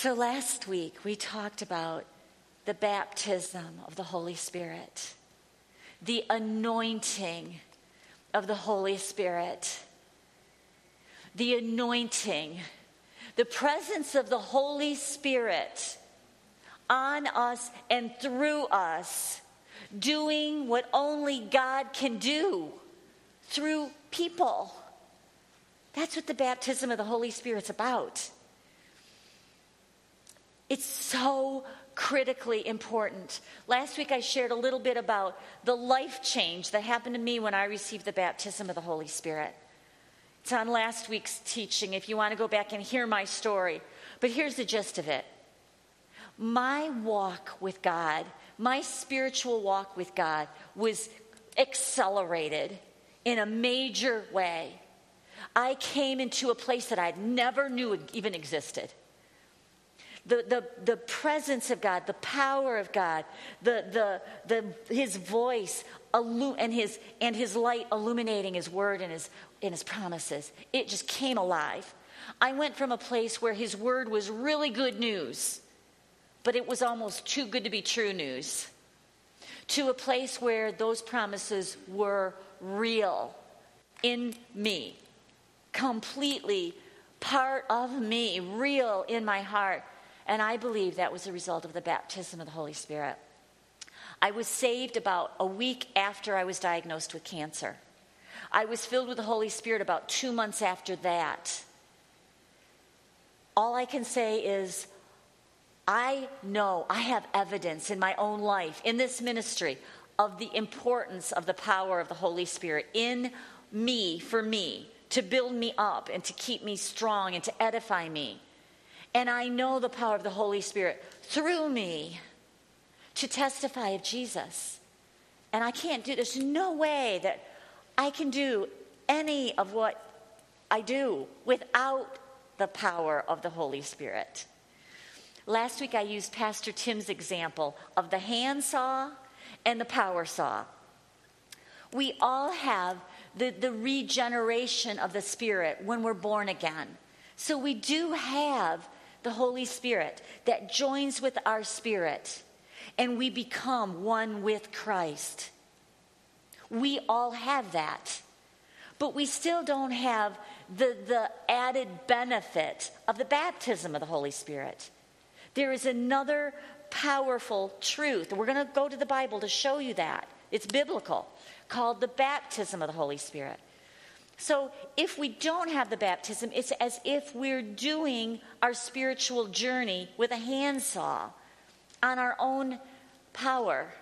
So last week we talked about the baptism of the Holy Spirit, the anointing of the Holy Spirit, the anointing, the presence of the Holy Spirit on us and through us, doing what only God can do through people. That's what the baptism of the Holy Spirit's about. It's so critically important. Last week I shared a little bit about the life change that happened to me when I received the baptism of the Holy Spirit. It's on last week's teaching if you want to go back and hear my story. But here's the gist of it my walk with God, my spiritual walk with God, was accelerated in a major way. I came into a place that I never knew even existed the, the, the presence of God, the power of God, the, the, the, his voice and, his, and his light illuminating his word and his, and his promises. It just came alive. I went from a place where his word was really good news, but it was almost too good to be true news, to a place where those promises were real in me, completely part of me, real in my heart. And I believe that was a result of the baptism of the Holy Spirit. I was saved about a week after I was diagnosed with cancer. I was filled with the Holy Spirit about two months after that. All I can say is, I know, I have evidence in my own life, in this ministry, of the importance of the power of the Holy Spirit in me, for me, to build me up and to keep me strong and to edify me. And I know the power of the Holy Spirit through me to testify of Jesus. And I can't do, there's no way that I can do any of what I do without the power of the Holy Spirit. Last week I used Pastor Tim's example of the hand saw and the power saw. We all have the, the regeneration of the Spirit when we're born again. So we do have the Holy Spirit that joins with our spirit and we become one with Christ. We all have that. But we still don't have the, the added benefit of the baptism of the Holy Spirit. There is another powerful truth. We're going to go to the Bible to show you that. It's biblical, called the baptism of the Holy Spirit. So if we don't have the baptism, it's as if we're doing our spiritual journey with a handsaw on our own power.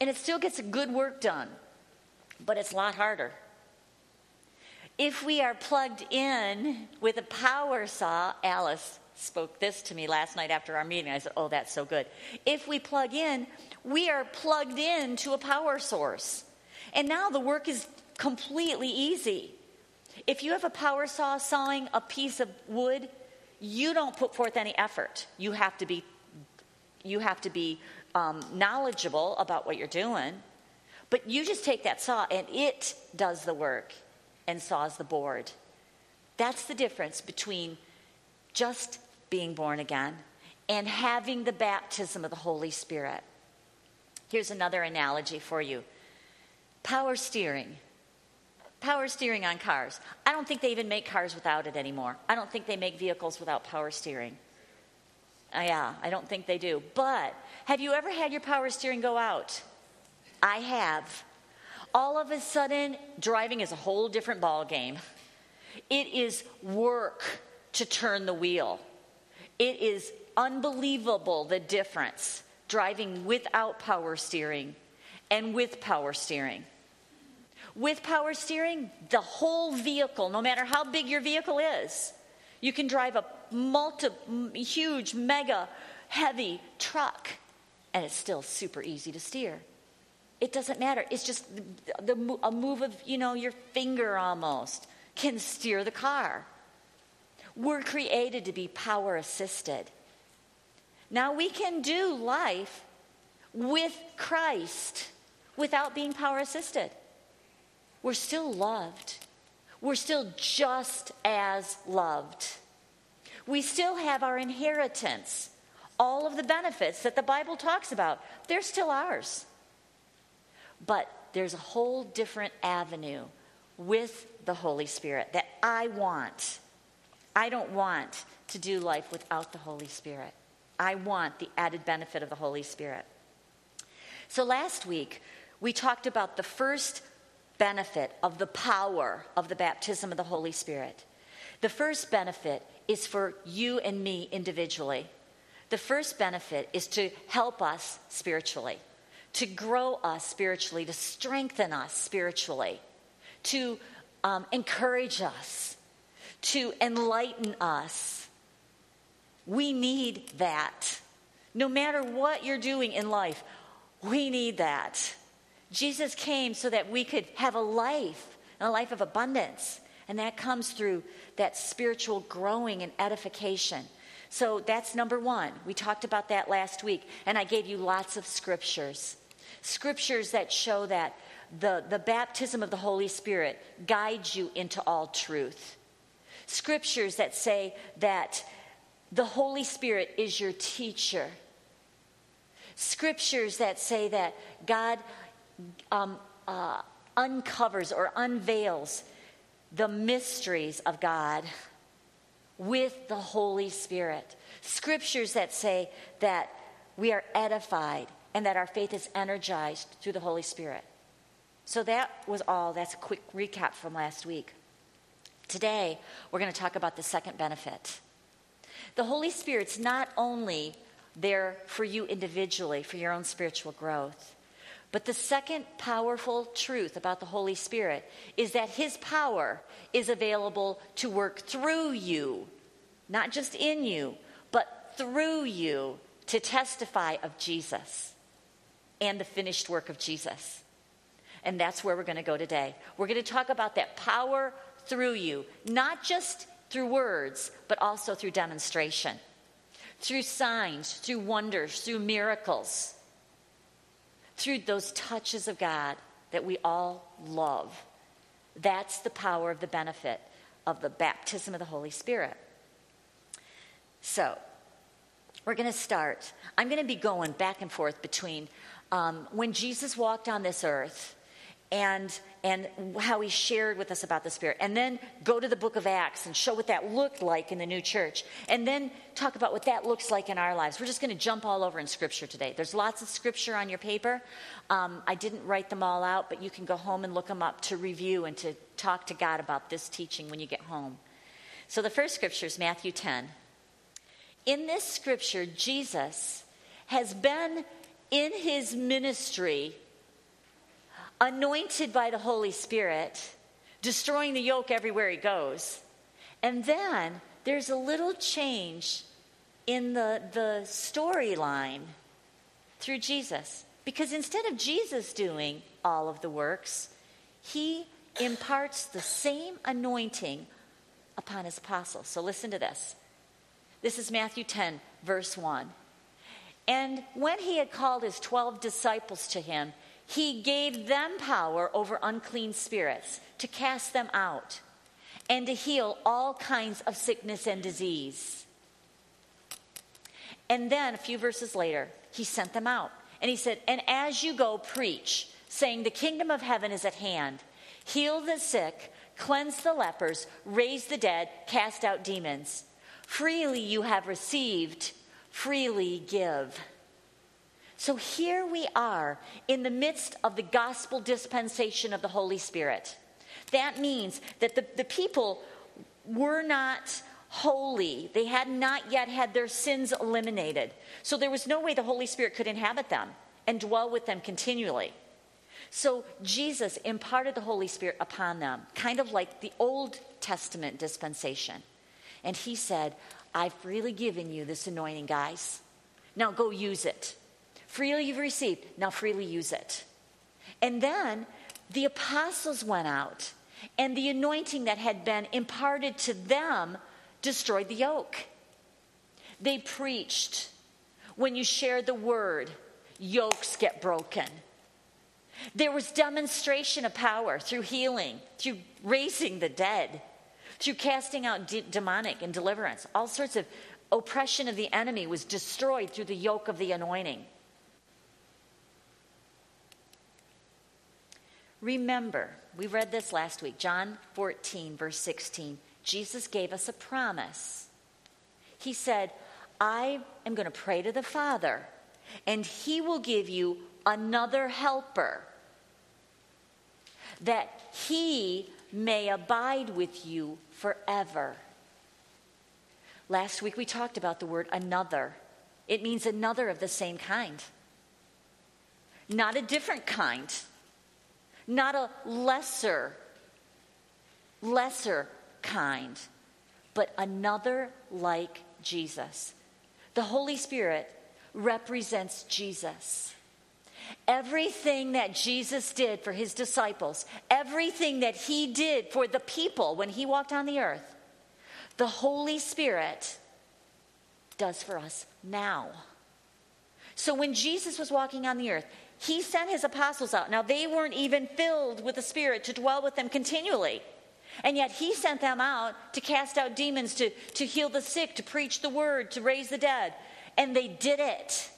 And it still gets good work done, but it's a lot harder. If we are plugged in with a power saw, Alice spoke this to me last night after our meeting. I said, Oh, that's so good. If we plug in, we are plugged in to a power source. And now the work is completely easy. If you have a power saw sawing a piece of wood, you don't put forth any effort. You have to be, you have to be um, knowledgeable about what you're doing. But you just take that saw and it does the work and saws the board. That's the difference between just being born again and having the baptism of the Holy Spirit. Here's another analogy for you power steering power steering on cars. I don't think they even make cars without it anymore. I don't think they make vehicles without power steering. Uh, yeah, I don't think they do. But have you ever had your power steering go out? I have. All of a sudden, driving is a whole different ball game. It is work to turn the wheel. It is unbelievable the difference driving without power steering and with power steering. With power steering, the whole vehicle, no matter how big your vehicle is, you can drive a multi, huge, mega, heavy truck, and it's still super easy to steer. It doesn't matter. It's just the, a move of, you know, your finger almost can steer the car. We're created to be power assisted. Now we can do life with Christ without being power assisted we're still loved. We're still just as loved. We still have our inheritance. All of the benefits that the Bible talks about, they're still ours. But there's a whole different avenue with the Holy Spirit that I want. I don't want to do life without the Holy Spirit. I want the added benefit of the Holy Spirit. So last week, we talked about the first benefit of the power of the baptism of the Holy Spirit. The first benefit is for you and me individually. The first benefit is to help us spiritually, to grow us spiritually, to strengthen us spiritually, to um, encourage us, to enlighten us. We need that. No matter what you're doing in life, we need that. Jesus came so that we could have a life, and a life of abundance. And that comes through that spiritual growing and edification. So that's number one. We talked about that last week, and I gave you lots of scriptures. Scriptures that show that the, the baptism of the Holy Spirit guides you into all truth. Scriptures that say that the Holy Spirit is your teacher. Scriptures that say that God um, uh, uncovers or unveils the mysteries of God with the Holy Spirit. Scriptures that say that we are edified and that our faith is energized through the Holy Spirit. So that was all. That's a quick recap from last week. Today, we're going to talk about the second benefit. The Holy Spirit's not only there for you individually, for your own spiritual growth, but the second powerful truth about the Holy Spirit is that His power is available to work through you, not just in you, but through you to testify of Jesus and the finished work of Jesus. And that's where we're going to go today. We're going to talk about that power through you, not just through words, but also through demonstration, through signs, through wonders, through miracles through those touches of God that we all love. That's the power of the benefit of the baptism of the Holy Spirit. So, we're going to start. I'm going to be going back and forth between um, when Jesus walked on this earth and and how he shared with us about the spirit. And then go to the book of acts and show what that looked like in the new church. And then talk about what that looks like in our lives. We're just going to jump all over in scripture today. There's lots of scripture on your paper. Um, i didn't write them all out but you can go home and look them up to review and to talk to god about this teaching when you get home. So the first scripture is matthew 10 in this scripture jesus has been in his ministry anointed by the Holy Spirit, destroying the yoke everywhere he goes. And then there's a little change in the, the storyline through Jesus. Because instead of Jesus doing all of the works, he imparts the same anointing upon his apostles. So listen to this. This is Matthew 10, verse 1. And when he had called his 12 disciples to him, he gave them power over unclean spirits to cast them out and to heal all kinds of sickness and disease. And then a few verses later, he sent them out. And he said, And as you go, preach, saying, The kingdom of heaven is at hand. Heal the sick, cleanse the lepers, raise the dead, cast out demons. Freely you have received, freely give. So here we are in the midst of the gospel dispensation of the Holy Spirit. That means that the, the people were not holy. They had not yet had their sins eliminated. So there was no way the Holy Spirit could inhabit them and dwell with them continually. So Jesus imparted the Holy Spirit upon them, kind of like the Old Testament dispensation. And he said, I've freely given you this anointing, guys. Now go use it. Freely you've received, now freely use it. And then the apostles went out, and the anointing that had been imparted to them destroyed the yoke. They preached. When you share the word, yokes get broken. There was demonstration of power through healing, through raising the dead, through casting out de- demonic and deliverance. All sorts of oppression of the enemy was destroyed through the yoke of the anointing. Remember, we read this last week, John 14, verse 16. Jesus gave us a promise. He said, I am going to pray to the Father, and He will give you another helper that He may abide with you forever. Last week we talked about the word another. It means another of the same kind, not a different kind, not a lesser, lesser kind, but another like Jesus. The Holy Spirit represents Jesus. Everything that Jesus did for his disciples, everything that he did for the people when he walked on the earth, the Holy Spirit does for us now. So when Jesus was walking on the earth, he sent his apostles out. Now, they weren't even filled with the Spirit to dwell with them continually. And yet, he sent them out to cast out demons, to, to heal the sick, to preach the word, to raise the dead. And they did it.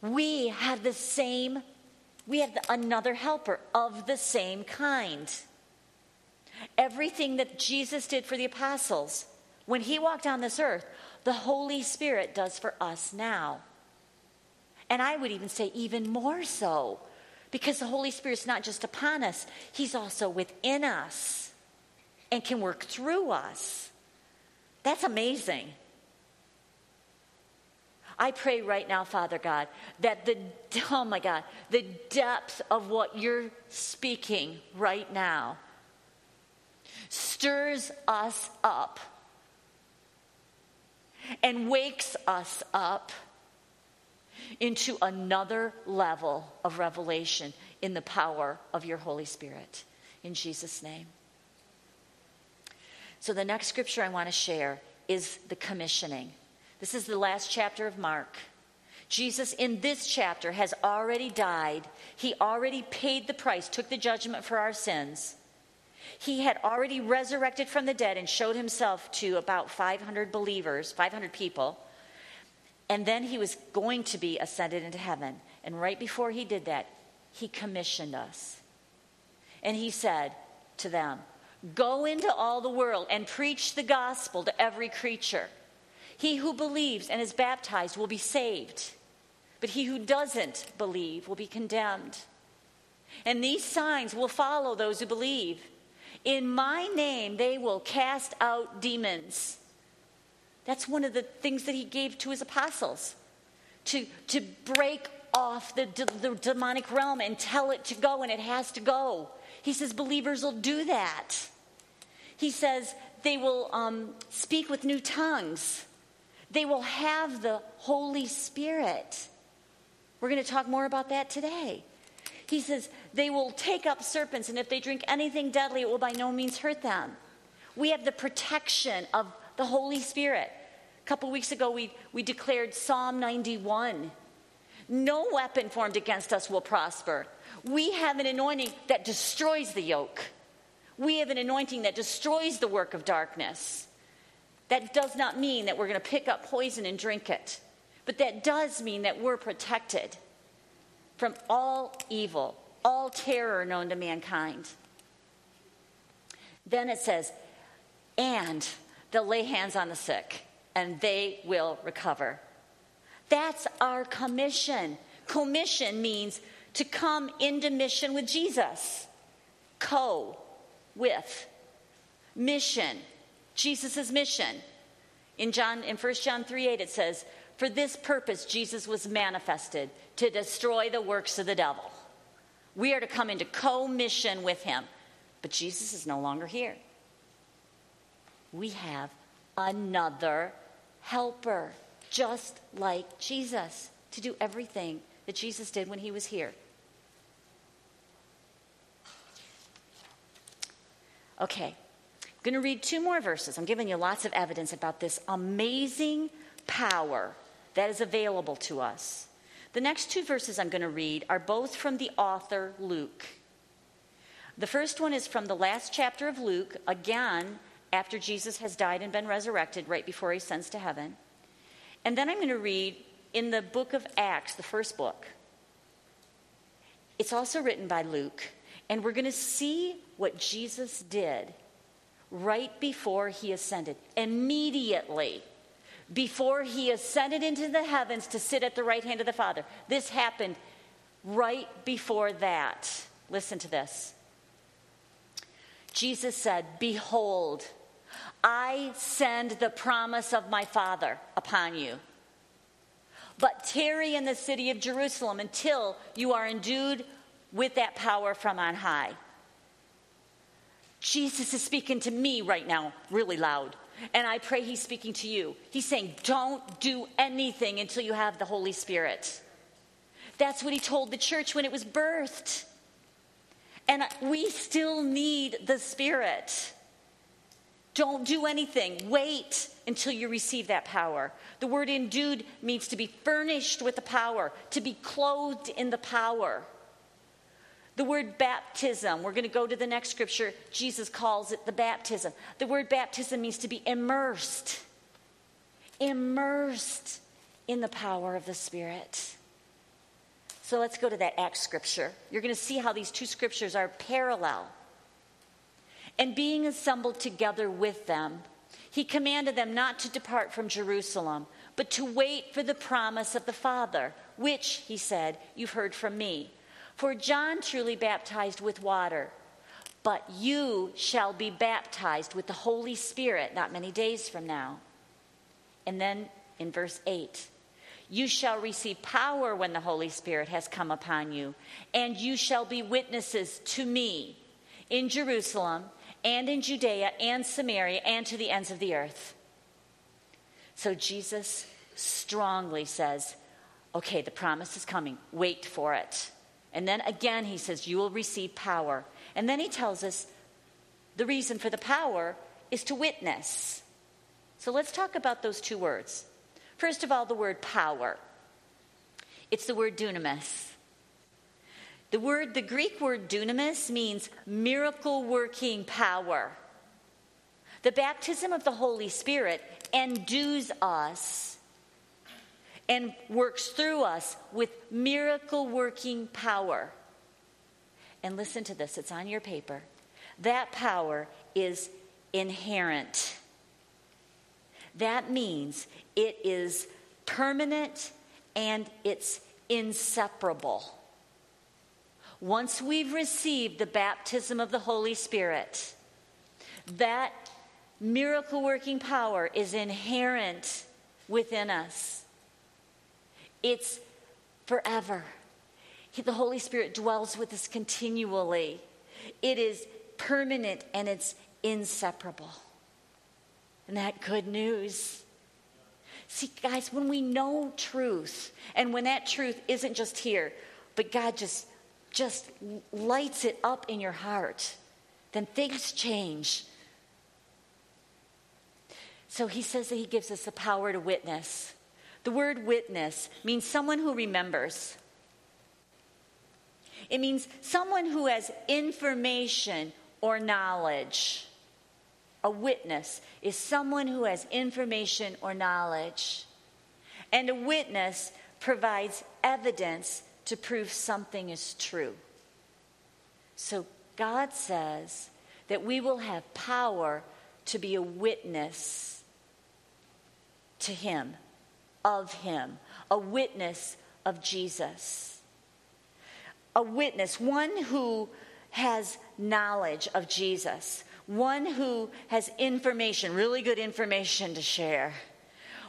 We have the same, we have another helper of the same kind. Everything that Jesus did for the apostles when he walked on this earth, the Holy Spirit does for us now. And I would even say, even more so, because the Holy Spirit's not just upon us, He's also within us and can work through us. That's amazing. I pray right now, Father God, that the, oh my God, the depth of what you're speaking right now stirs us up and wakes us up into another level of revelation in the power of your Holy Spirit. In Jesus' name. So, the next scripture I want to share is the commissioning. This is the last chapter of Mark. Jesus, in this chapter, has already died. He already paid the price, took the judgment for our sins. He had already resurrected from the dead and showed himself to about 500 believers, 500 people. And then he was going to be ascended into heaven. And right before he did that, he commissioned us. And he said to them, Go into all the world and preach the gospel to every creature. He who believes and is baptized will be saved, but he who doesn't believe will be condemned. And these signs will follow those who believe. In my name, they will cast out demons. That's one of the things that he gave to his apostles to, to break off the, the demonic realm and tell it to go, and it has to go. He says believers will do that. He says they will um, speak with new tongues, they will have the Holy Spirit. We're going to talk more about that today. He says they will take up serpents, and if they drink anything deadly, it will by no means hurt them. We have the protection of the Holy Spirit couple weeks ago, we, we declared Psalm 91. No weapon formed against us will prosper. We have an anointing that destroys the yoke. We have an anointing that destroys the work of darkness. That does not mean that we're going to pick up poison and drink it, but that does mean that we're protected from all evil, all terror known to mankind. Then it says, and they'll lay hands on the sick and they will recover. That's our commission. Commission means to come into mission with Jesus. Co with mission. Jesus' mission. In John in 1 John 3 8 it says, For this purpose Jesus was manifested to destroy the works of the devil. We are to come into co-mission with him. But Jesus is no longer here. We have another helper, just like Jesus, to do everything that Jesus did when he was here. Okay, I'm going to read two more verses. I'm giving you lots of evidence about this amazing power that is available to us. The next two verses I'm going to read are both from the author Luke. The first one is from the last chapter of Luke, again, after Jesus has died and been resurrected, right before he ascends to heaven. And then I'm going to read in the book of Acts, the first book. It's also written by Luke. And we're going to see what Jesus did right before he ascended. Immediately before he ascended into the heavens to sit at the right hand of the Father. This happened right before that. Listen to this. Jesus said, Behold, I send the promise of my Father upon you. But tarry in the city of Jerusalem until you are endued with that power from on high. Jesus is speaking to me right now, really loud. And I pray he's speaking to you. He's saying, Don't do anything until you have the Holy Spirit. That's what he told the church when it was birthed. And we still need the Spirit. Don't do anything. Wait until you receive that power. The word endued means to be furnished with the power, to be clothed in the power. The word baptism, we're going to go to the next scripture. Jesus calls it the baptism. The word baptism means to be immersed, immersed in the power of the Spirit. So let's go to that Acts scripture. You're going to see how these two scriptures are parallel. And being assembled together with them, he commanded them not to depart from Jerusalem, but to wait for the promise of the Father, which, he said, you've heard from me. For John truly baptized with water, but you shall be baptized with the Holy Spirit not many days from now. And then in verse 8, you shall receive power when the Holy Spirit has come upon you, and you shall be witnesses to me in Jerusalem and in Judea and Samaria and to the ends of the earth. So Jesus strongly says, okay, the promise is coming. Wait for it. And then again, he says, You will receive power. And then he tells us the reason for the power is to witness. So let's talk about those two words. First of all, the word power. It's the word dunamis. The word, the Greek word dunamis means miracle working power. The baptism of the Holy Spirit endues us and works through us with miracle working power. And listen to this, it's on your paper. That power is inherent. That means it is permanent and it's inseparable. Once we've received the baptism of the Holy Spirit, that miracle working power is inherent within us. It's forever. The Holy Spirit dwells with us continually. It is permanent and it's inseparable. And that good news? See, guys, when we know truth, and when that truth isn't just here, but God just just lights it up in your heart, then things change. So he says that he gives us the power to witness. The word witness means someone who remembers. It means someone who has information or knowledge. A witness is someone who has information or knowledge. And a witness provides evidence to prove something is true. So God says that we will have power to be a witness to Him of him, a witness of Jesus. A witness, one who has knowledge of Jesus, one who has information, really good information to share,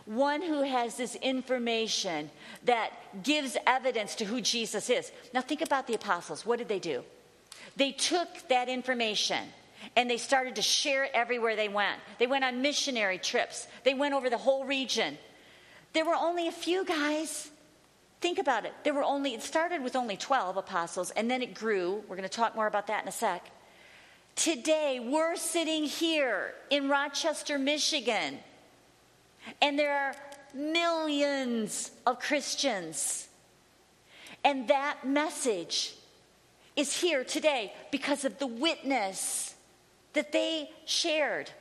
one who has this information that gives evidence to who Jesus is. Now, think about the apostles. What did they do? They took that information and they started to share it everywhere they went. They went on missionary trips, they went over the whole region. There were only a few guys. Think about it. There were only, it started with only 12 apostles, and then it grew. We're going to talk more about that in a sec. Today, we're sitting here in Rochester, Michigan, and there are millions of Christians. And that message is here today because of the witness that they shared.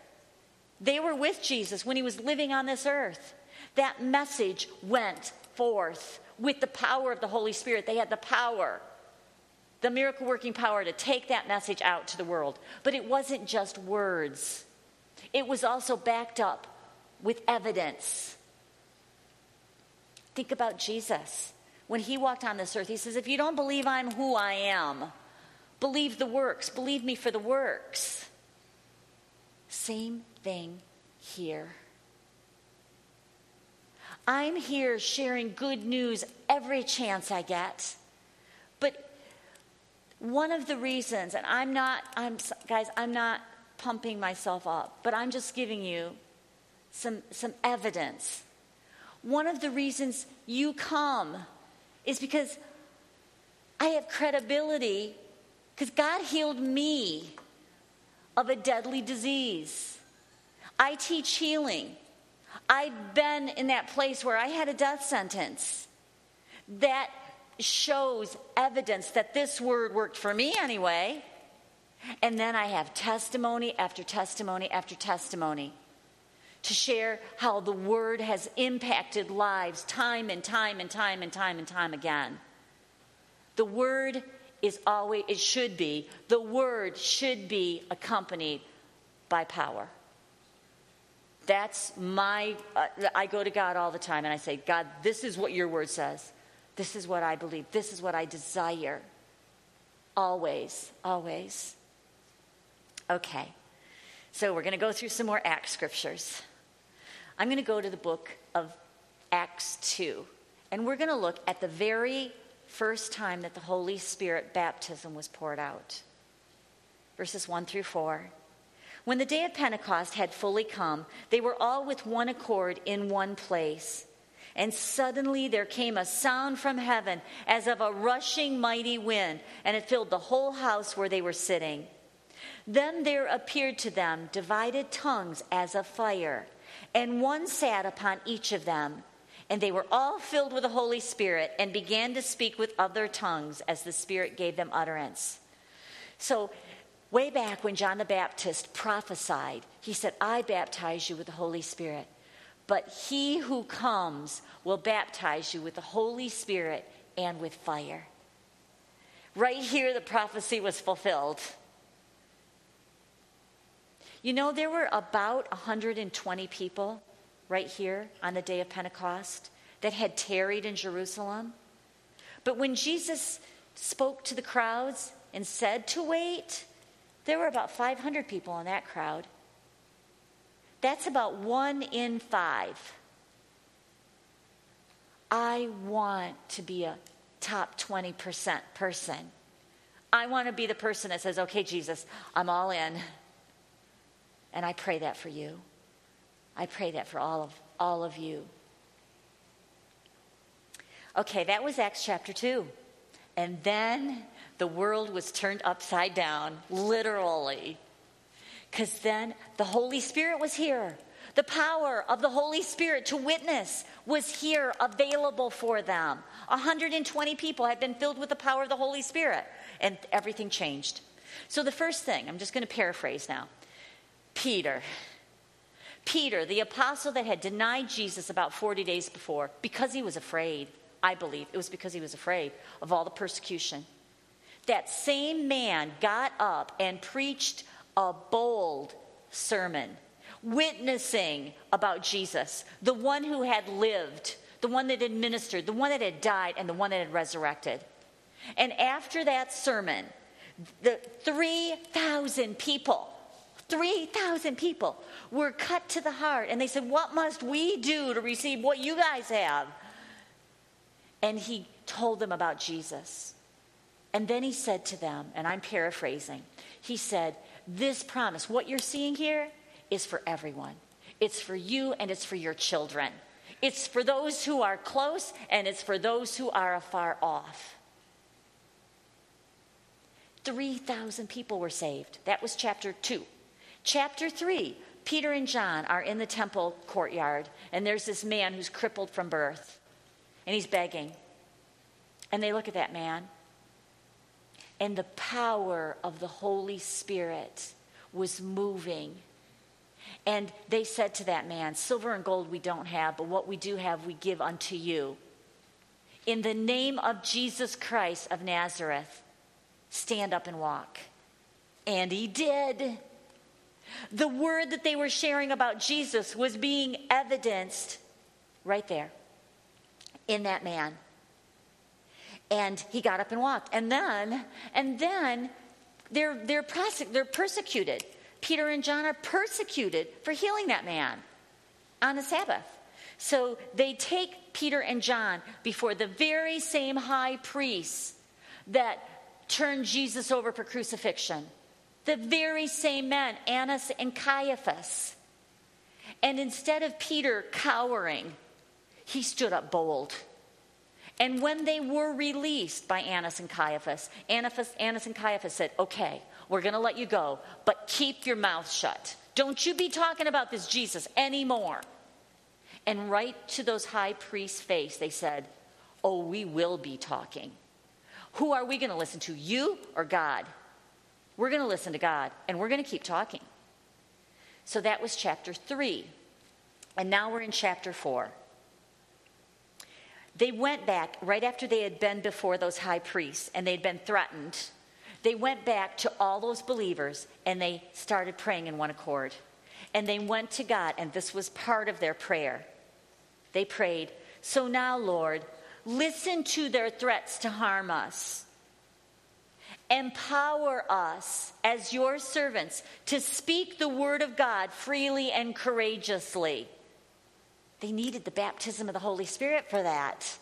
They were with Jesus when he was living on this earth. That message went forth with the power of the Holy Spirit. They had the power, the miracle working power to take that message out to the world. But it wasn't just words, it was also backed up with evidence. Think about Jesus. When he walked on this earth, he says, If you don't believe I'm who I am, believe the works, believe me for the works. Same thing here. I'm here sharing good news every chance I get. But one of the reasons, and I'm not, I'm, guys, I'm not pumping myself up, but I'm just giving you some, some evidence. One of the reasons you come is because I have credibility, because God healed me of a deadly disease. I teach healing. I've been in that place where I had a death sentence. That shows evidence that this word worked for me anyway. And then I have testimony after testimony after testimony to share how the word has impacted lives time and time and time and time and time again. The word is always, it should be, the word should be accompanied by power. That's my, uh, I go to God all the time and I say, God, this is what your word says. This is what I believe. This is what I desire. Always, always. Okay, so we're going to go through some more Acts scriptures. I'm going to go to the book of Acts 2, and we're going to look at the very first time that the Holy Spirit baptism was poured out. Verses 1 through 4. When the day of Pentecost had fully come, they were all with one accord in one place. And suddenly there came a sound from heaven as of a rushing mighty wind, and it filled the whole house where they were sitting. Then there appeared to them divided tongues as of fire, and one sat upon each of them. And they were all filled with the Holy Spirit and began to speak with other tongues as the Spirit gave them utterance. So, way back when John the Baptist prophesied, he said, I baptize you with the Holy Spirit, but he who comes will baptize you with the Holy Spirit and with fire. Right here, the prophecy was fulfilled. You know, there were about 120 people right here on the day of Pentecost that had tarried in Jerusalem. But when Jesus spoke to the crowds and said to wait, there were about 500 people in that crowd. That's about one in five. I want to be a top 20% person. I want to be the person that says, okay, Jesus, I'm all in. And I pray that for you. I pray that for all of, all of you. Okay, that was Acts chapter 2. And then the world was turned upside down, literally. Because then the Holy Spirit was here. The power of the Holy Spirit to witness was here available for them. 120 people had been filled with the power of the Holy Spirit, and everything changed. So, the first thing, I'm just going to paraphrase now Peter. Peter, the apostle that had denied Jesus about 40 days before, because he was afraid, I believe. It was because he was afraid of all the persecution. That same man got up and preached a bold sermon, witnessing about Jesus, the one who had lived, the one that had ministered, the one that had died, and the one that had resurrected. And after that sermon, the 3,000 people 3,000 people were cut to the heart. And they said, What must we do to receive what you guys have? And he told them about Jesus. And then he said to them, and I'm paraphrasing, he said, This promise, what you're seeing here, is for everyone. It's for you and it's for your children. It's for those who are close and it's for those who are afar off. 3,000 people were saved. That was chapter 2. Chapter 3 Peter and John are in the temple courtyard, and there's this man who's crippled from birth, and he's begging. And they look at that man, and the power of the Holy Spirit was moving. And they said to that man, Silver and gold we don't have, but what we do have we give unto you. In the name of Jesus Christ of Nazareth, stand up and walk. And he did. The word that they were sharing about Jesus was being evidenced right there in that man. And he got up and walked. And then, and then they're, they're, prosec- they're persecuted. Peter and John are persecuted for healing that man on the Sabbath. So they take Peter and John before the very same high priests that turned Jesus over for crucifixion. The very same men, Annas and Caiaphas. And instead of Peter cowering, he stood up bold. And when they were released by Annas and Caiaphas, Annas, Annas and Caiaphas said, Okay, we're going to let you go, but keep your mouth shut. Don't you be talking about this Jesus anymore. And right to those high priests' face, they said, Oh, we will be talking. Who are we going to listen to, you or God? We're going to listen to God, and we're going to keep talking. So that was chapter three. And now we're in chapter four. They went back right after they had been before those high priests and they'd been threatened. They went back to all those believers and they started praying in one accord. And they went to God, and this was part of their prayer. They prayed, So now, Lord, listen to their threats to harm us. Empower us as your servants to speak the word of God freely and courageously. They needed the baptism of the Holy Spirit for that,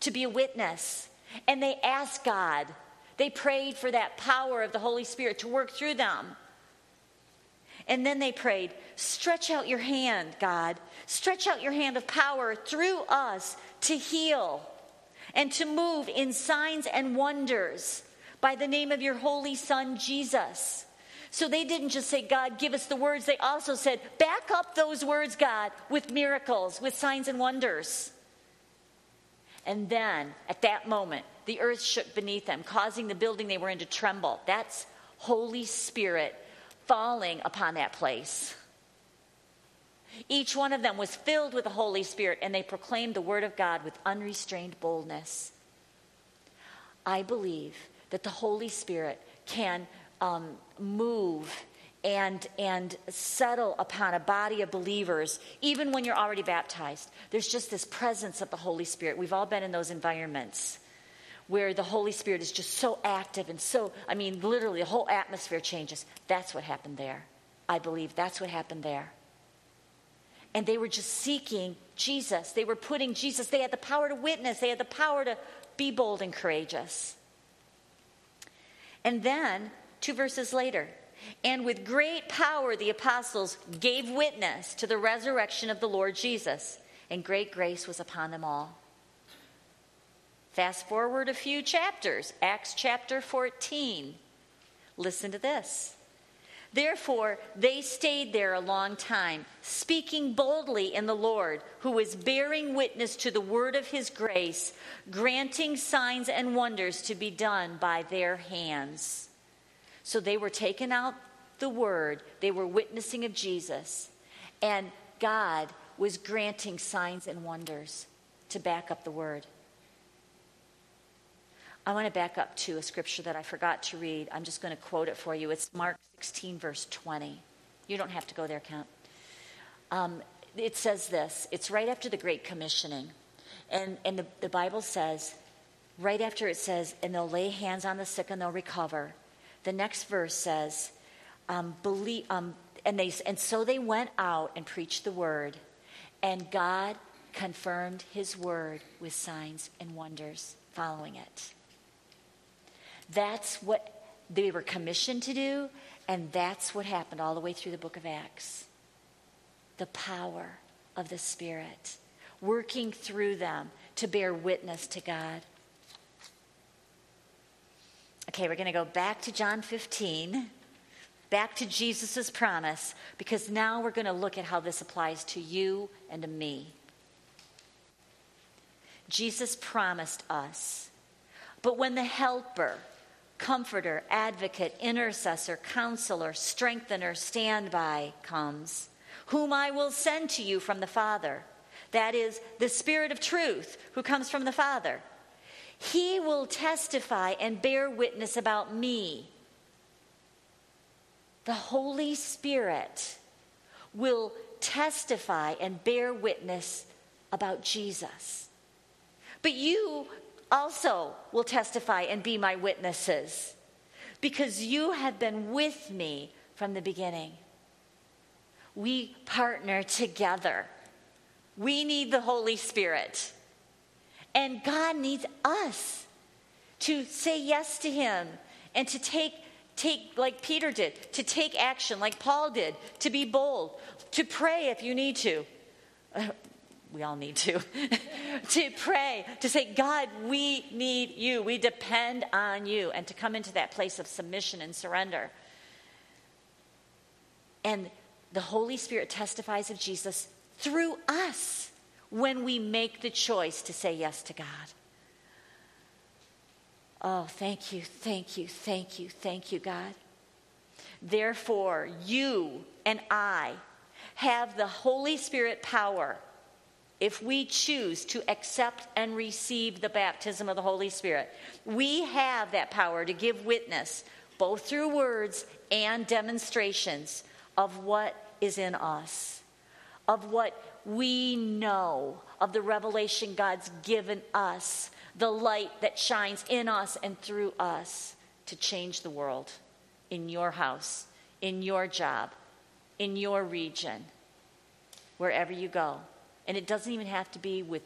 to be a witness. And they asked God, they prayed for that power of the Holy Spirit to work through them. And then they prayed, Stretch out your hand, God. Stretch out your hand of power through us to heal and to move in signs and wonders by the name of your holy Son, Jesus. So they didn't just say, God, give us the words. They also said, back up those words, God, with miracles, with signs and wonders. And then, at that moment, the earth shook beneath them, causing the building they were in to tremble. That's Holy Spirit falling upon that place. Each one of them was filled with the Holy Spirit, and they proclaimed the word of God with unrestrained boldness. I believe that the Holy Spirit can um, move and, and settle upon a body of believers, even when you're already baptized. There's just this presence of the Holy Spirit. We've all been in those environments where the Holy Spirit is just so active and so, I mean, literally, the whole atmosphere changes. That's what happened there. I believe that's what happened there. And they were just seeking Jesus. They were putting Jesus, they had the power to witness, they had the power to be bold and courageous. And then Two verses later. And with great power, the apostles gave witness to the resurrection of the Lord Jesus, and great grace was upon them all. Fast forward a few chapters, Acts chapter 14. Listen to this. Therefore, they stayed there a long time, speaking boldly in the Lord, who was bearing witness to the word of his grace, granting signs and wonders to be done by their hands. So they were taking out the word, they were witnessing of Jesus, and God was granting signs and wonders to back up the word. I want to back up to a scripture that I forgot to read. I'm just going to quote it for you. It's Mark 16, verse 20. You don't have to go there, Count. Um, it says this it's right after the Great Commissioning. And, and the, the Bible says, right after it says, and they'll lay hands on the sick and they'll recover. The next verse says, um, believe, um, and, they, and so they went out and preached the word, and God confirmed his word with signs and wonders following it. That's what they were commissioned to do, and that's what happened all the way through the book of Acts. The power of the Spirit working through them to bear witness to God. Okay, we're going to go back to John 15, back to Jesus' promise, because now we're going to look at how this applies to you and to me. Jesus promised us, but when the Helper, comforter, advocate, intercessor, counselor, strengthener, standby comes, whom I will send to you from the Father. That is the Spirit of truth who comes from the Father. He will testify and bear witness about me. The Holy Spirit will testify and bear witness about Jesus. But you also will testify and be my witnesses because you have been with me from the beginning. We partner together. We need the Holy Spirit. And God needs us to say yes to Him and to take, take, like Peter did, to take action like Paul did, to be bold, to pray if you need to. We all need to, to pray, to say, God, we need you. We depend on you, and to come into that place of submission and surrender. And the Holy Spirit testifies of Jesus through us when we make the choice to say yes to God. Oh, thank you, thank you, thank you, thank you, God. Therefore, you and I have the Holy Spirit power if we choose to accept and receive the baptism of the Holy Spirit. We have that power to give witness, both through words and demonstrations, of what is in us, of what we know, of the revelation God's given us, the light that shines in us and through us to change the world in your house, in your job, in your region, wherever you go. And it doesn't even have to be with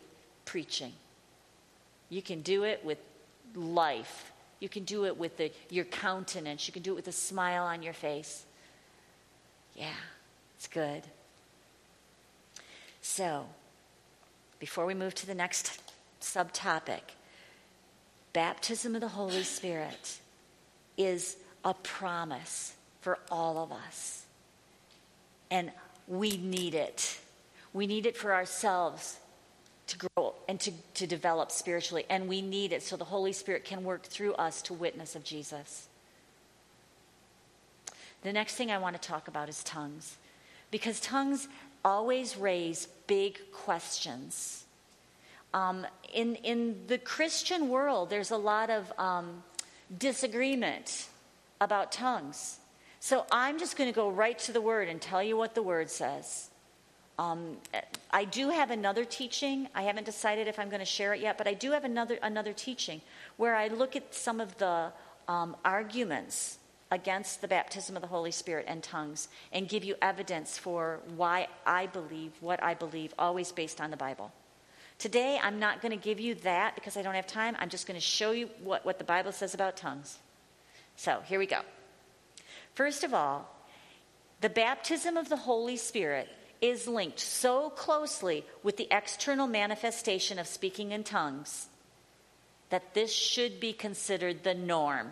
preaching. You can do it with life. You can do it with the, your countenance. You can do it with a smile on your face. Yeah, it's good. So, before we move to the next subtopic, baptism of the Holy Spirit is a promise for all of us. And we need it. We need it for ourselves to grow and to, to develop spiritually. And we need it so the Holy Spirit can work through us to witness of Jesus. The next thing I want to talk about is tongues. Because tongues always raise big questions. Um, in, in the Christian world, there's a lot of um, disagreement about tongues. So I'm just going to go right to the word and tell you what the word says. Um, I do have another teaching. I haven't decided if I'm going to share it yet, but I do have another another teaching where I look at some of the um, arguments against the baptism of the Holy Spirit and tongues and give you evidence for why I believe what I believe, always based on the Bible. Today, I'm not going to give you that because I don't have time. I'm just going to show you what, what the Bible says about tongues. So, here we go. First of all, the baptism of the Holy Spirit is linked so closely with the external manifestation of speaking in tongues that this should be considered the norm.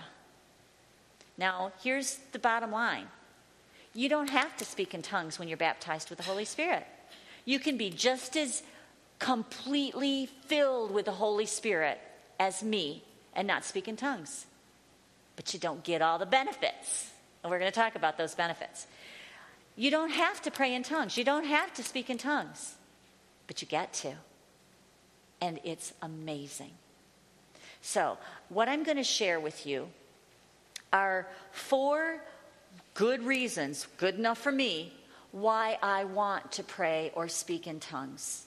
Now, here's the bottom line you don't have to speak in tongues when you're baptized with the Holy Spirit. You can be just as completely filled with the Holy Spirit as me and not speak in tongues. But you don't get all the benefits. And we're going to talk about those benefits. You don't have to pray in tongues, you don't have to speak in tongues, but you get to. And it's amazing. So, what I'm going to share with you are four good reasons, good enough for me, why I want to pray or speak in tongues.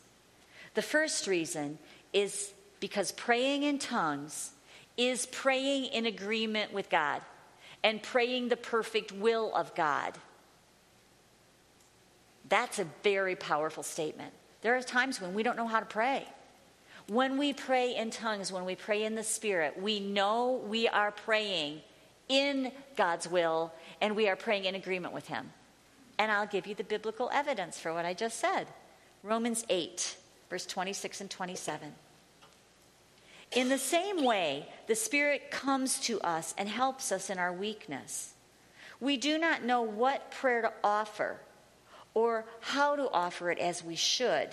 The first reason is because praying in tongues is praying in agreement with God and praying the perfect will of God. That's a very powerful statement. There are times when we don't know how to pray. When we pray in tongues, when we pray in the Spirit, we know we are praying in God's will and we are praying in agreement with Him. And I'll give you the biblical evidence for what I just said Romans 8, verse 26 and 27. In the same way, the Spirit comes to us and helps us in our weakness. We do not know what prayer to offer or how to offer it as we should.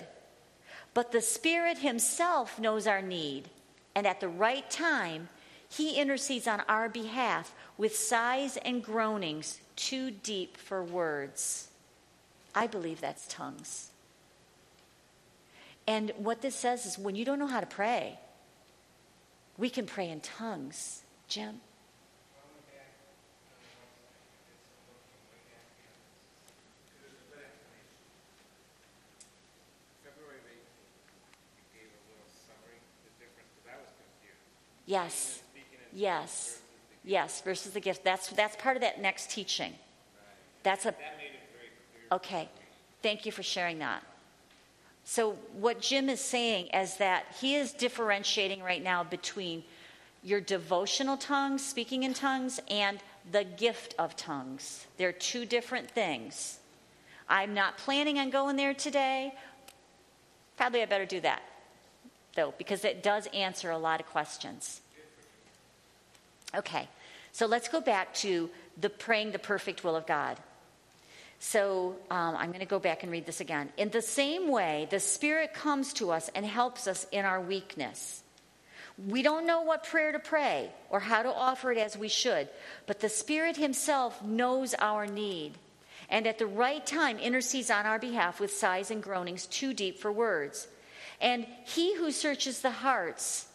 But the Spirit Himself knows our need, and at the right time, He intercedes on our behalf with sighs and groanings too deep for words. I believe that's tongues. And what this says is when you don't know how to pray, we can pray in tongues. Jim? Yes. Yes. Yes, versus the gift. That's that's part of that next teaching. That's a Okay. Thank you for sharing that. So what Jim is saying is that he is differentiating right now between your devotional tongues, speaking in tongues, and the gift of tongues. They're two different things. I'm not planning on going there today. Probably I better do that, though, because it does answer a lot of questions. Okay, so let's go back to the praying the perfect will of God. So um, I'm going to go back and read this again. In the same way, the Spirit comes to us and helps us in our weakness. We don't know what prayer to pray or how to offer it as we should, but the Spirit Himself knows our need and at the right time intercedes on our behalf with sighs and groanings too deep for words. And He who searches the hearts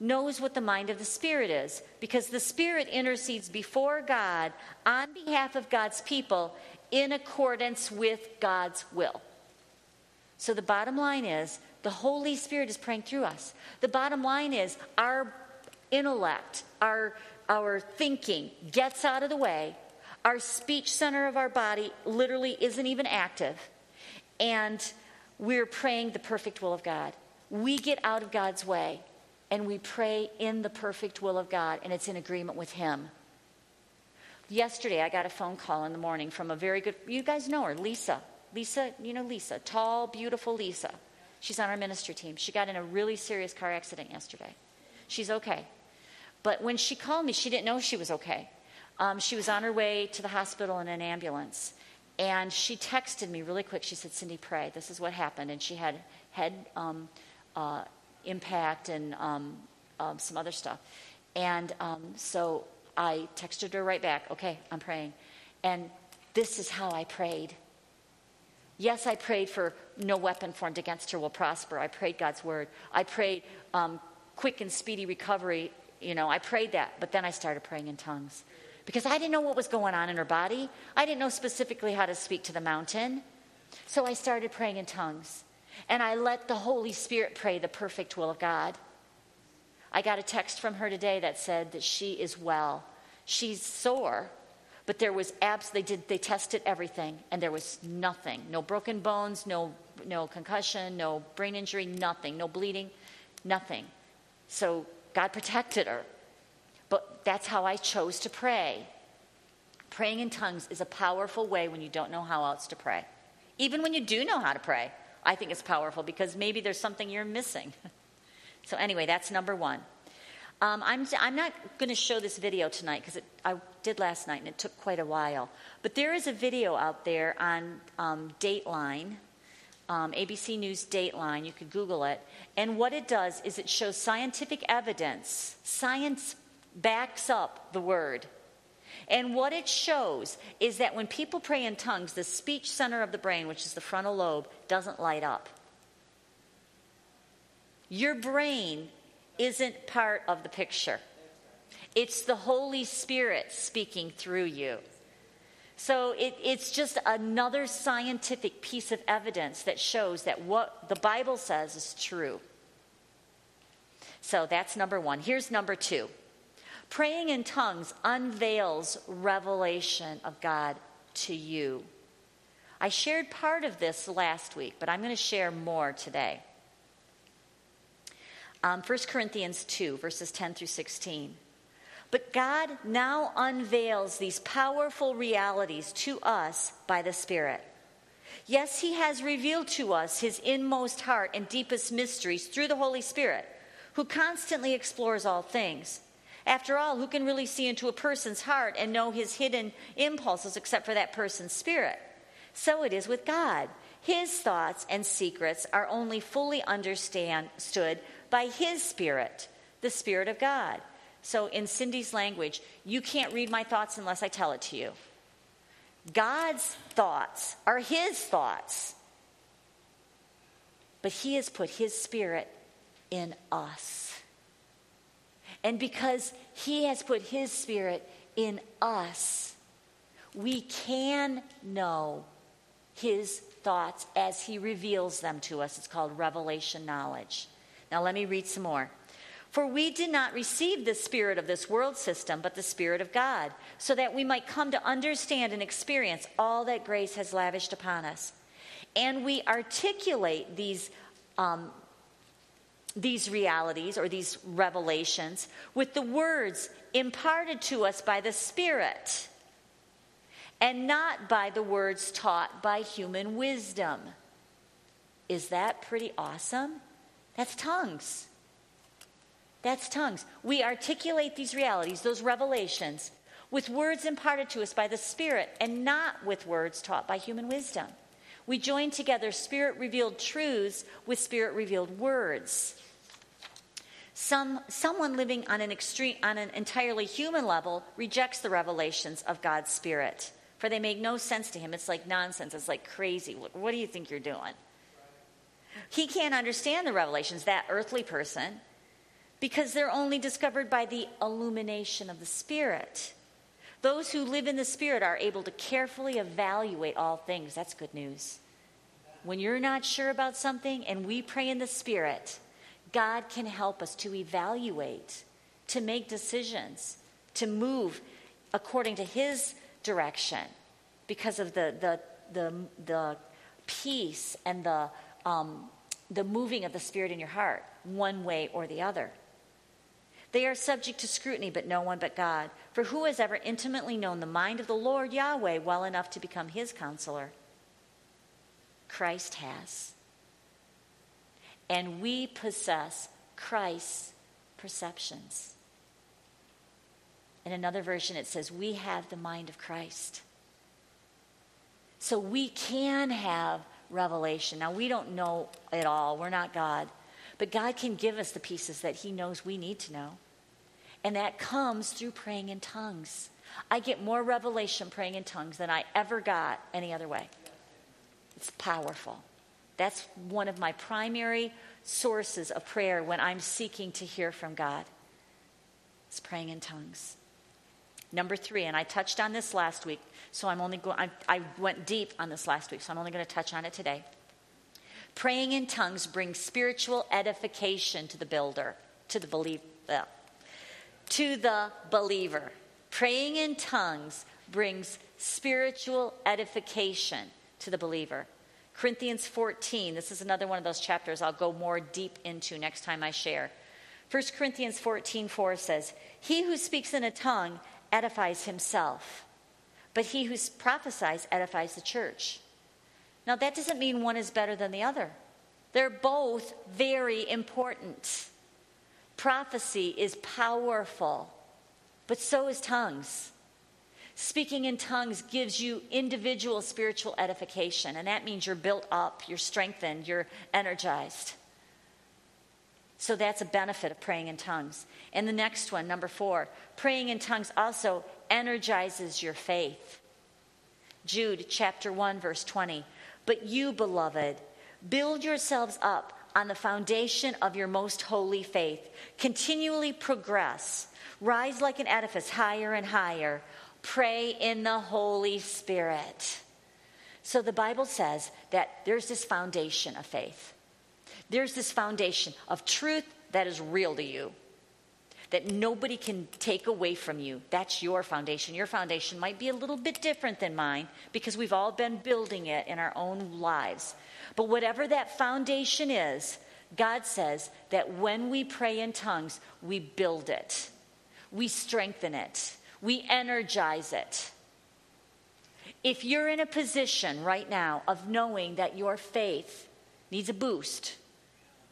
knows what the mind of the Spirit is because the Spirit intercedes before God on behalf of God's people in accordance with God's will. So the bottom line is the Holy Spirit is praying through us. The bottom line is our intellect, our, our thinking gets out of the way. Our speech center of our body literally isn't even active. And we're praying the perfect will of God. We get out of God's way and we pray in the perfect will of God, and it's in agreement with Him. Yesterday, I got a phone call in the morning from a very good, you guys know her, Lisa. Lisa, you know Lisa, tall, beautiful Lisa. She's on our ministry team. She got in a really serious car accident yesterday. She's okay. But when she called me, she didn't know she was okay. Um, she was on her way to the hospital in an ambulance. And she texted me really quick. She said, Cindy, pray. This is what happened. And she had head um, uh, impact and um, um, some other stuff. And um, so I texted her right back, okay, I'm praying. And this is how I prayed. Yes, I prayed for no weapon formed against her will prosper. I prayed God's word. I prayed um, quick and speedy recovery. You know, I prayed that, but then I started praying in tongues because I didn't know what was going on in her body. I didn't know specifically how to speak to the mountain. So I started praying in tongues. And I let the Holy Spirit pray the perfect will of God. I got a text from her today that said that she is well. She's sore, but there was abs they did they tested everything and there was nothing. No broken bones, no no concussion, no brain injury, nothing, no bleeding, nothing. So God protected her. But that's how I chose to pray. Praying in tongues is a powerful way when you don't know how else to pray. Even when you do know how to pray. I think it's powerful because maybe there's something you're missing. so, anyway, that's number one. Um, I'm, I'm not going to show this video tonight because I did last night and it took quite a while. But there is a video out there on um, Dateline, um, ABC News Dateline. You could Google it. And what it does is it shows scientific evidence. Science backs up the word. And what it shows is that when people pray in tongues, the speech center of the brain, which is the frontal lobe, doesn't light up. Your brain isn't part of the picture, it's the Holy Spirit speaking through you. So it, it's just another scientific piece of evidence that shows that what the Bible says is true. So that's number one. Here's number two. Praying in tongues unveils revelation of God to you. I shared part of this last week, but I'm going to share more today. Um, 1 Corinthians 2, verses 10 through 16. But God now unveils these powerful realities to us by the Spirit. Yes, He has revealed to us His inmost heart and deepest mysteries through the Holy Spirit, who constantly explores all things. After all, who can really see into a person's heart and know his hidden impulses except for that person's spirit? So it is with God. His thoughts and secrets are only fully understood by His Spirit, the Spirit of God. So, in Cindy's language, you can't read my thoughts unless I tell it to you. God's thoughts are His thoughts. But He has put His Spirit in us. And because He has put His Spirit in us, we can know His thoughts as He reveals them to us. It's called revelation knowledge. Now, let me read some more. For we did not receive the spirit of this world system, but the Spirit of God, so that we might come to understand and experience all that grace has lavished upon us. And we articulate these, um, these realities or these revelations with the words imparted to us by the Spirit, and not by the words taught by human wisdom. Is that pretty awesome? That's tongues. That's tongues. We articulate these realities, those revelations, with words imparted to us by the Spirit and not with words taught by human wisdom. We join together spirit revealed truths with spirit revealed words. Some, someone living on an, extreme, on an entirely human level rejects the revelations of God's Spirit, for they make no sense to him. It's like nonsense. It's like crazy. What do you think you're doing? He can't understand the revelations, that earthly person because they're only discovered by the illumination of the Spirit. Those who live in the Spirit are able to carefully evaluate all things. That's good news. When you're not sure about something and we pray in the Spirit, God can help us to evaluate, to make decisions, to move according to His direction because of the, the, the, the peace and the, um, the moving of the Spirit in your heart, one way or the other. They are subject to scrutiny, but no one but God. For who has ever intimately known the mind of the Lord Yahweh well enough to become his counselor? Christ has. And we possess Christ's perceptions. In another version, it says, We have the mind of Christ. So we can have revelation. Now, we don't know it all, we're not God. But God can give us the pieces that He knows we need to know. And that comes through praying in tongues. I get more revelation praying in tongues than I ever got any other way. It's powerful. That's one of my primary sources of prayer when I'm seeking to hear from God. It's praying in tongues. Number three, and I touched on this last week, so I'm only going, I, I went deep on this last week, so I'm only going to touch on it today. Praying in tongues brings spiritual edification to the builder, to the believer uh, to the believer. Praying in tongues brings spiritual edification to the believer. Corinthians 14, this is another one of those chapters I'll go more deep into next time I share. 1 Corinthians 14, 4 says, He who speaks in a tongue edifies himself, but he who prophesies edifies the church. Now, that doesn't mean one is better than the other, they're both very important. Prophecy is powerful, but so is tongues. Speaking in tongues gives you individual spiritual edification, and that means you're built up, you're strengthened, you're energized. So that's a benefit of praying in tongues. And the next one, number four, praying in tongues also energizes your faith. Jude chapter 1, verse 20. But you, beloved, build yourselves up on the foundation of your most holy faith. Continually progress. Rise like an edifice higher and higher. Pray in the Holy Spirit. So the Bible says that there's this foundation of faith. There's this foundation of truth that is real to you, that nobody can take away from you. That's your foundation. Your foundation might be a little bit different than mine because we've all been building it in our own lives. But whatever that foundation is, God says that when we pray in tongues, we build it, we strengthen it, we energize it. If you're in a position right now of knowing that your faith needs a boost,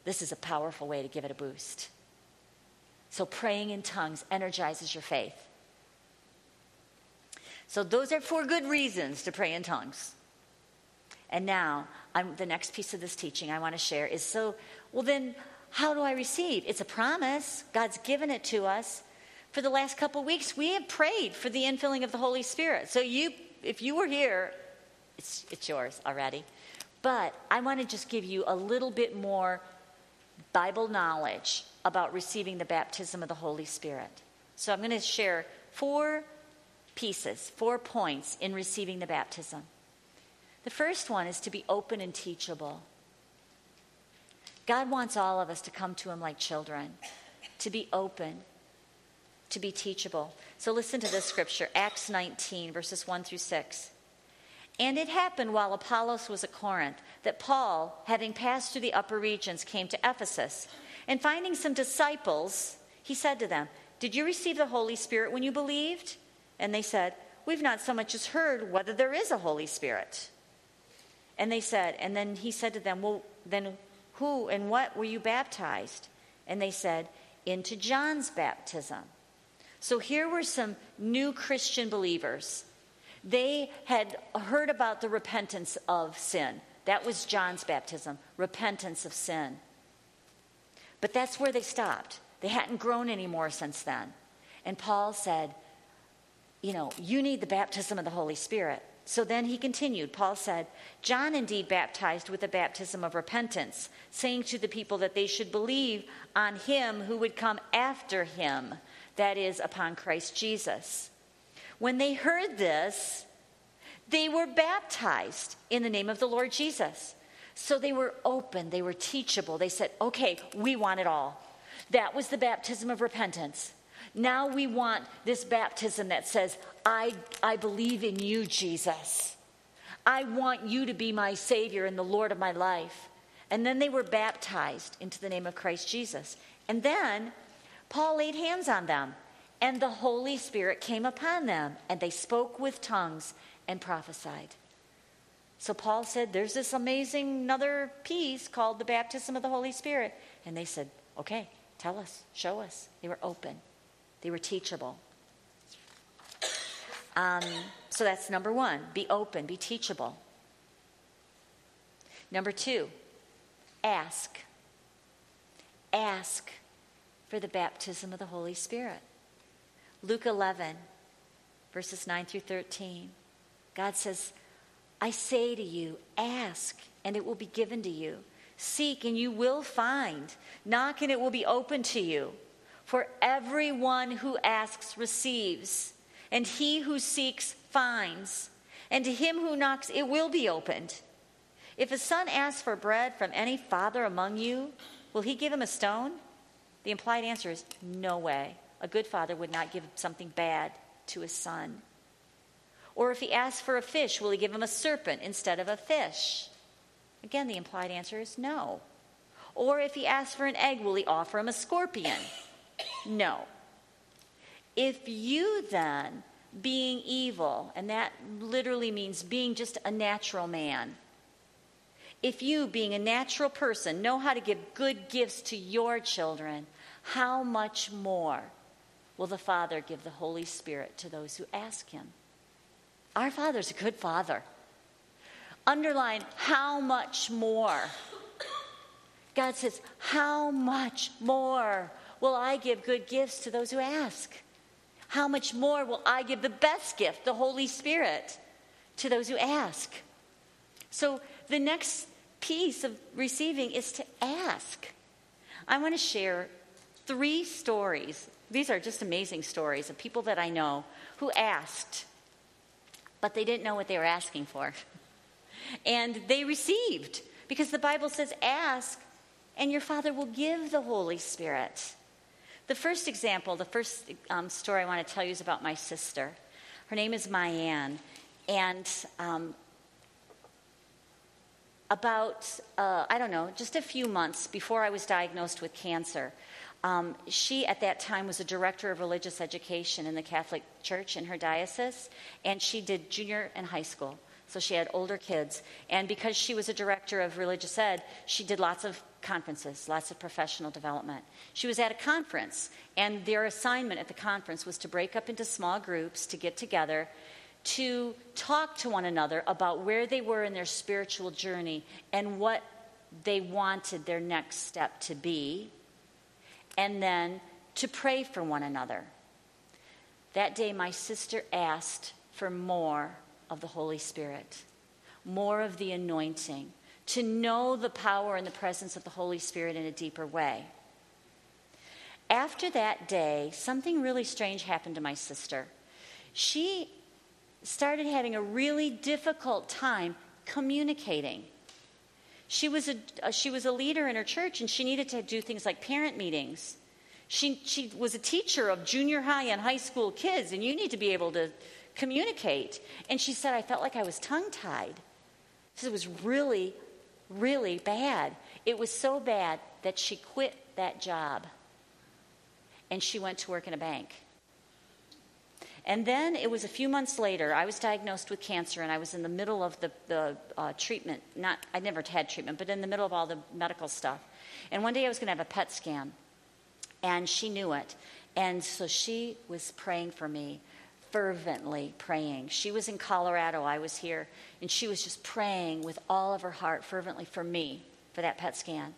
this is a powerful way to give it a boost. So, praying in tongues energizes your faith. So, those are four good reasons to pray in tongues. And now, I'm, the next piece of this teaching I want to share is so, well, then, how do I receive? It's a promise. God's given it to us. For the last couple weeks, we have prayed for the infilling of the Holy Spirit. So you, if you were here, it's, it's yours already. But I want to just give you a little bit more Bible knowledge about receiving the baptism of the Holy Spirit. So I'm going to share four pieces, four points in receiving the baptism. The first one is to be open and teachable. God wants all of us to come to Him like children, to be open, to be teachable. So listen to this scripture Acts 19, verses 1 through 6. And it happened while Apollos was at Corinth that Paul, having passed through the upper regions, came to Ephesus. And finding some disciples, he said to them, Did you receive the Holy Spirit when you believed? And they said, We've not so much as heard whether there is a Holy Spirit. And they said, and then he said to them, Well, then who and what were you baptized? And they said, Into John's baptism. So here were some new Christian believers. They had heard about the repentance of sin. That was John's baptism, repentance of sin. But that's where they stopped. They hadn't grown anymore since then. And Paul said, You know, you need the baptism of the Holy Spirit. So then he continued. Paul said, John indeed baptized with the baptism of repentance, saying to the people that they should believe on him who would come after him, that is, upon Christ Jesus. When they heard this, they were baptized in the name of the Lord Jesus. So they were open, they were teachable. They said, okay, we want it all. That was the baptism of repentance. Now we want this baptism that says, I, I believe in you, Jesus. I want you to be my Savior and the Lord of my life. And then they were baptized into the name of Christ Jesus. And then Paul laid hands on them, and the Holy Spirit came upon them, and they spoke with tongues and prophesied. So Paul said, There's this amazing another piece called the baptism of the Holy Spirit. And they said, Okay, tell us, show us. They were open, they were teachable. Um, so that's number one be open, be teachable. Number two, ask. Ask for the baptism of the Holy Spirit. Luke 11, verses 9 through 13. God says, I say to you, ask, and it will be given to you. Seek, and you will find. Knock, and it will be open to you. For everyone who asks receives, and he who seeks finds, and to him who knocks it will be opened. If a son asks for bread from any father among you, will he give him a stone? The implied answer is no way. A good father would not give something bad to his son. Or if he asks for a fish, will he give him a serpent instead of a fish? Again, the implied answer is no. Or if he asks for an egg, will he offer him a scorpion? No. If you then, being evil, and that literally means being just a natural man, if you, being a natural person, know how to give good gifts to your children, how much more will the Father give the Holy Spirit to those who ask him? Our Father's a good Father. Underline how much more. God says, How much more will I give good gifts to those who ask? How much more will I give the best gift, the Holy Spirit, to those who ask? So the next piece of receiving is to ask. I want to share three stories. These are just amazing stories of people that I know who asked but they didn't know what they were asking for. And they received, because the Bible says, ask, and your Father will give the Holy Spirit. The first example, the first um, story I want to tell you is about my sister. Her name is Mayanne. And um, about, uh, I don't know, just a few months before I was diagnosed with cancer, um, she, at that time, was a director of religious education in the Catholic Church in her diocese, and she did junior and high school. So she had older kids. And because she was a director of religious ed, she did lots of conferences, lots of professional development. She was at a conference, and their assignment at the conference was to break up into small groups to get together to talk to one another about where they were in their spiritual journey and what they wanted their next step to be and then to pray for one another. that day my sister asked for more of the Holy Spirit, more of the anointing, to know the power and the presence of the Holy Spirit in a deeper way. After that day, something really strange happened to my sister. She started having a really difficult time communicating. She was a, uh, she was a leader in her church and she needed to do things like parent meetings. She, she was a teacher of junior high and high school kids, and you need to be able to communicate. And she said, I felt like I was tongue tied. It was really, really bad. It was so bad that she quit that job and she went to work in a bank. And then it was a few months later, I was diagnosed with cancer and I was in the middle of the, the uh, treatment. Not, I never had treatment, but in the middle of all the medical stuff. And one day I was going to have a PET scan, and she knew it. And so she was praying for me, fervently praying. She was in Colorado, I was here, and she was just praying with all of her heart fervently for me for that PET scan.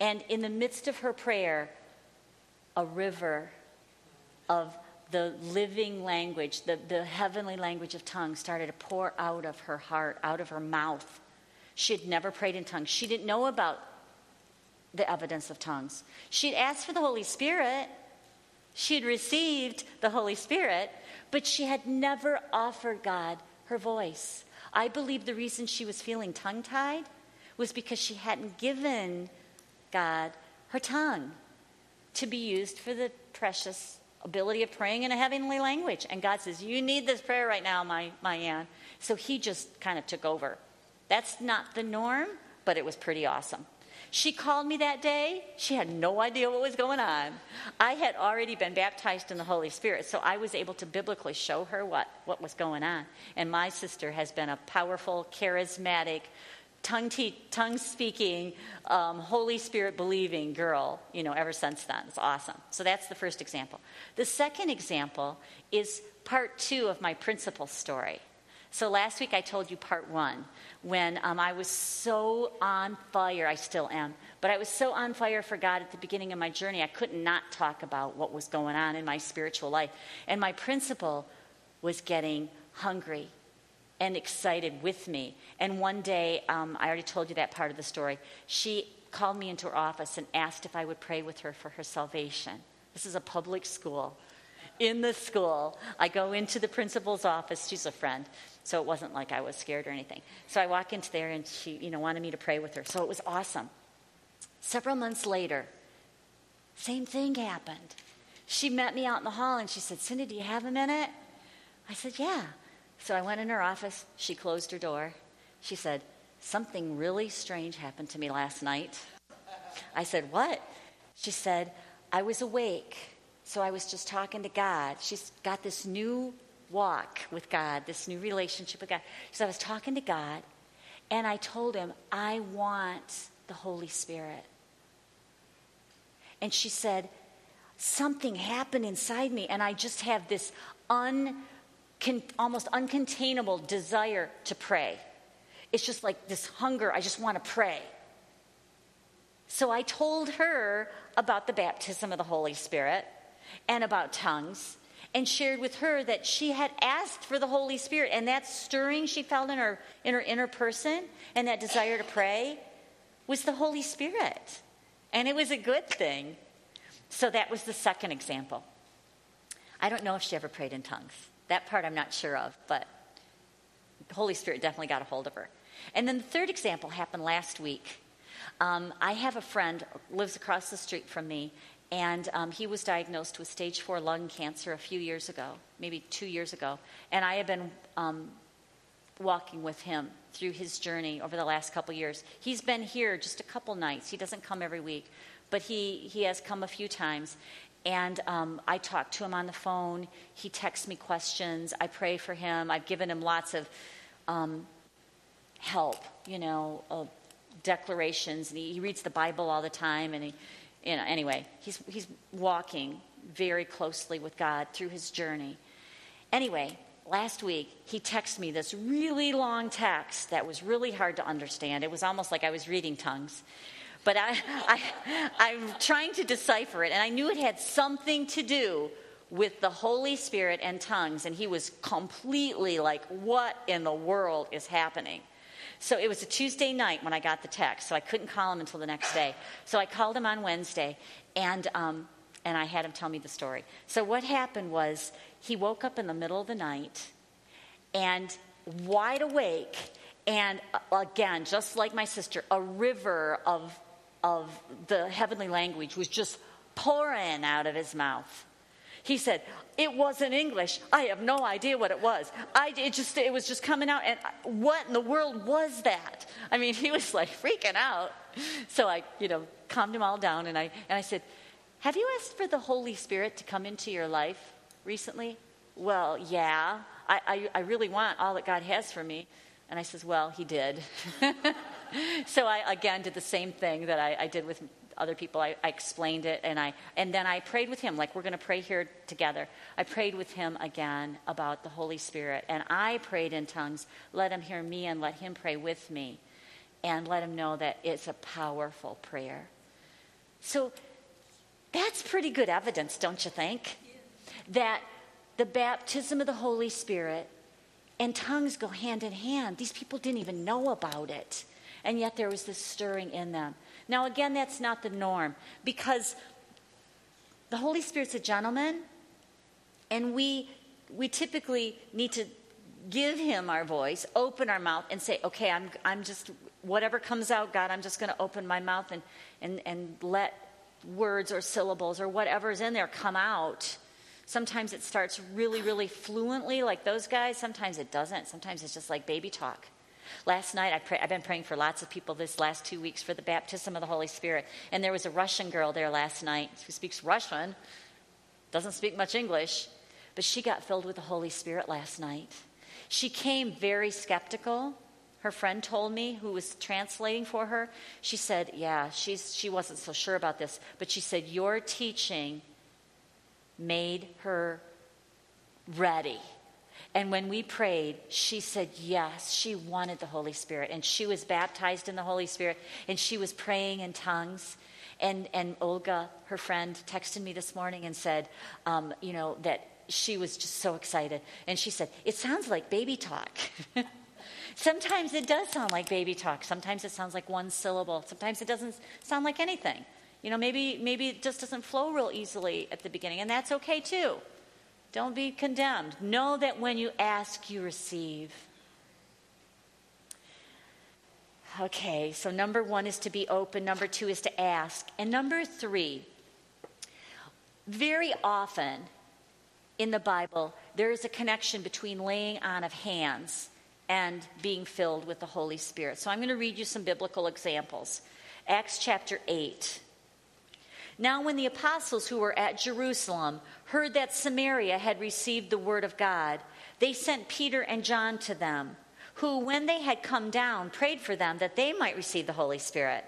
And in the midst of her prayer, a river of the living language, the, the heavenly language of tongues started to pour out of her heart, out of her mouth. She had never prayed in tongues. She didn't know about the evidence of tongues. She'd asked for the Holy Spirit, she'd received the Holy Spirit, but she had never offered God her voice. I believe the reason she was feeling tongue tied was because she hadn't given God her tongue to be used for the precious ability of praying in a heavenly language. And God says, You need this prayer right now, my, my Ann. So he just kind of took over. That's not the norm, but it was pretty awesome. She called me that day. She had no idea what was going on. I had already been baptized in the Holy Spirit, so I was able to biblically show her what, what was going on. And my sister has been a powerful, charismatic, tongue, te- tongue speaking, um, Holy Spirit believing girl, you know, ever since then. It's awesome. So that's the first example. The second example is part two of my principal story. So last week I told you part one when um, I was so on fire. I still am, but I was so on fire for God at the beginning of my journey. I could not talk about what was going on in my spiritual life. And my principal was getting hungry and excited with me. And one day, um, I already told you that part of the story, she called me into her office and asked if I would pray with her for her salvation. This is a public school. In the school, I go into the principal's office. She's a friend, so it wasn't like I was scared or anything. So I walk into there, and she, you know, wanted me to pray with her. So it was awesome. Several months later, same thing happened. She met me out in the hall, and she said, "Cindy, do you have a minute?" I said, "Yeah." So I went in her office. She closed her door. She said, Something really strange happened to me last night. I said, What? She said, I was awake. So I was just talking to God. She's got this new walk with God, this new relationship with God. So I was talking to God, and I told him, I want the Holy Spirit. And she said, Something happened inside me, and I just have this un con- almost uncontainable desire to pray. It's just like this hunger, I just want to pray. So I told her about the baptism of the Holy Spirit and about tongues and shared with her that she had asked for the Holy Spirit and that stirring she felt in her in her inner person and that desire to pray was the Holy Spirit. And it was a good thing. So that was the second example. I don't know if she ever prayed in tongues. That part I'm not sure of, but Holy Spirit definitely got a hold of her. And then the third example happened last week. Um, I have a friend lives across the street from me, and um, he was diagnosed with stage four lung cancer a few years ago, maybe two years ago. And I have been um, walking with him through his journey over the last couple years. He's been here just a couple nights. He doesn't come every week, but he, he has come a few times. And um, I talk to him on the phone. He texts me questions. I pray for him. I've given him lots of um, help, you know, uh, declarations. And he, he, reads the Bible all the time. And he, you know, anyway, he's, he's walking very closely with God through his journey. Anyway, last week he texted me this really long text that was really hard to understand. It was almost like I was reading tongues. But I, I, I'm trying to decipher it, and I knew it had something to do with the Holy Spirit and tongues, and he was completely like, What in the world is happening? So it was a Tuesday night when I got the text, so I couldn't call him until the next day. So I called him on Wednesday, and, um, and I had him tell me the story. So what happened was he woke up in the middle of the night and wide awake, and uh, again, just like my sister, a river of, of the heavenly language was just pouring out of his mouth. He said, "It wasn't English. I have no idea what it was. I it just it was just coming out. And what in the world was that? I mean, he was like freaking out. So I, you know, calmed him all down, and I and I said, "Have you asked for the Holy Spirit to come into your life recently?" Well, yeah. I, I, I really want all that God has for me. And I says, Well, he did. so I again did the same thing that I, I did with other people. I, I, explained it, and I and then I prayed with him, like we're going to pray here together. I prayed with him again about the Holy Spirit, and I prayed in tongues. Let him hear me, and let him pray with me, and let him know that it's a powerful prayer. So that's pretty good evidence, don't you think? That the baptism of the Holy Spirit and tongues go hand in hand. These people didn't even know about it, and yet there was this stirring in them. Now, again, that's not the norm because the Holy Spirit's a gentleman, and we, we typically need to give him our voice, open our mouth, and say, okay, I'm, I'm just, whatever comes out, God, I'm just going to open my mouth and, and, and let words or syllables or whatever's in there come out. Sometimes it starts really, really fluently, like those guys. Sometimes it doesn't. Sometimes it's just like baby talk. Last night, I pray, I've been praying for lots of people this last two weeks for the baptism of the Holy Spirit. And there was a Russian girl there last night who speaks Russian, doesn't speak much English, but she got filled with the Holy Spirit last night. She came very skeptical. Her friend told me, who was translating for her, she said, Yeah, she's, she wasn't so sure about this, but she said, Your teaching made her ready and when we prayed, she said yes, she wanted the Holy Spirit. And she was baptized in the Holy Spirit, and she was praying in tongues. And, and Olga, her friend, texted me this morning and said, um, you know, that she was just so excited. And she said, It sounds like baby talk. Sometimes it does sound like baby talk. Sometimes it sounds like one syllable. Sometimes it doesn't sound like anything. You know, maybe, maybe it just doesn't flow real easily at the beginning, and that's okay too. Don't be condemned. Know that when you ask, you receive. Okay, so number one is to be open, number two is to ask, and number three, very often in the Bible, there is a connection between laying on of hands and being filled with the Holy Spirit. So I'm going to read you some biblical examples. Acts chapter 8. Now, when the apostles who were at Jerusalem heard that Samaria had received the word of God, they sent Peter and John to them, who, when they had come down, prayed for them that they might receive the Holy Spirit.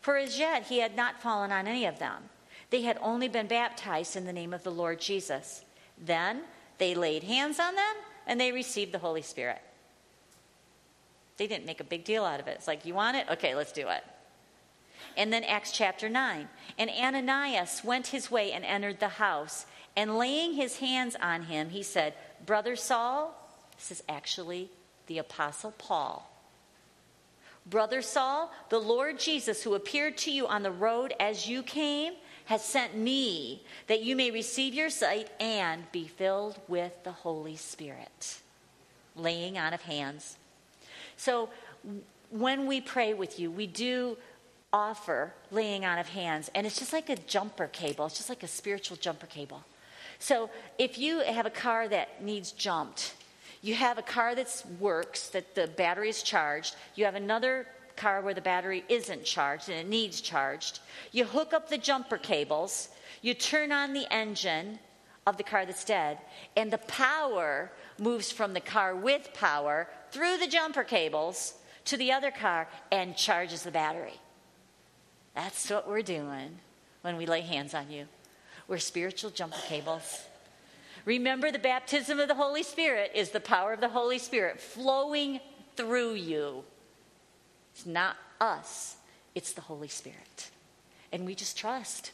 For as yet he had not fallen on any of them. They had only been baptized in the name of the Lord Jesus. Then they laid hands on them and they received the Holy Spirit. They didn't make a big deal out of it. It's like, you want it? Okay, let's do it. And then Acts chapter 9. And Ananias went his way and entered the house. And laying his hands on him, he said, Brother Saul, this is actually the Apostle Paul. Brother Saul, the Lord Jesus, who appeared to you on the road as you came, has sent me that you may receive your sight and be filled with the Holy Spirit. Laying on of hands. So when we pray with you, we do offer laying on of hands, and it's just like a jumper cable, it's just like a spiritual jumper cable. So if you have a car that needs jumped, you have a car that works, that the battery is charged, you have another car where the battery isn't charged and it needs charged. You hook up the jumper cables, you turn on the engine of the car that's dead, and the power moves from the car with power through the jumper cables to the other car and charges the battery. That's what we're doing when we lay hands on you. We're spiritual jumper cables. Remember, the baptism of the Holy Spirit is the power of the Holy Spirit flowing through you. It's not us, it's the Holy Spirit. And we just trust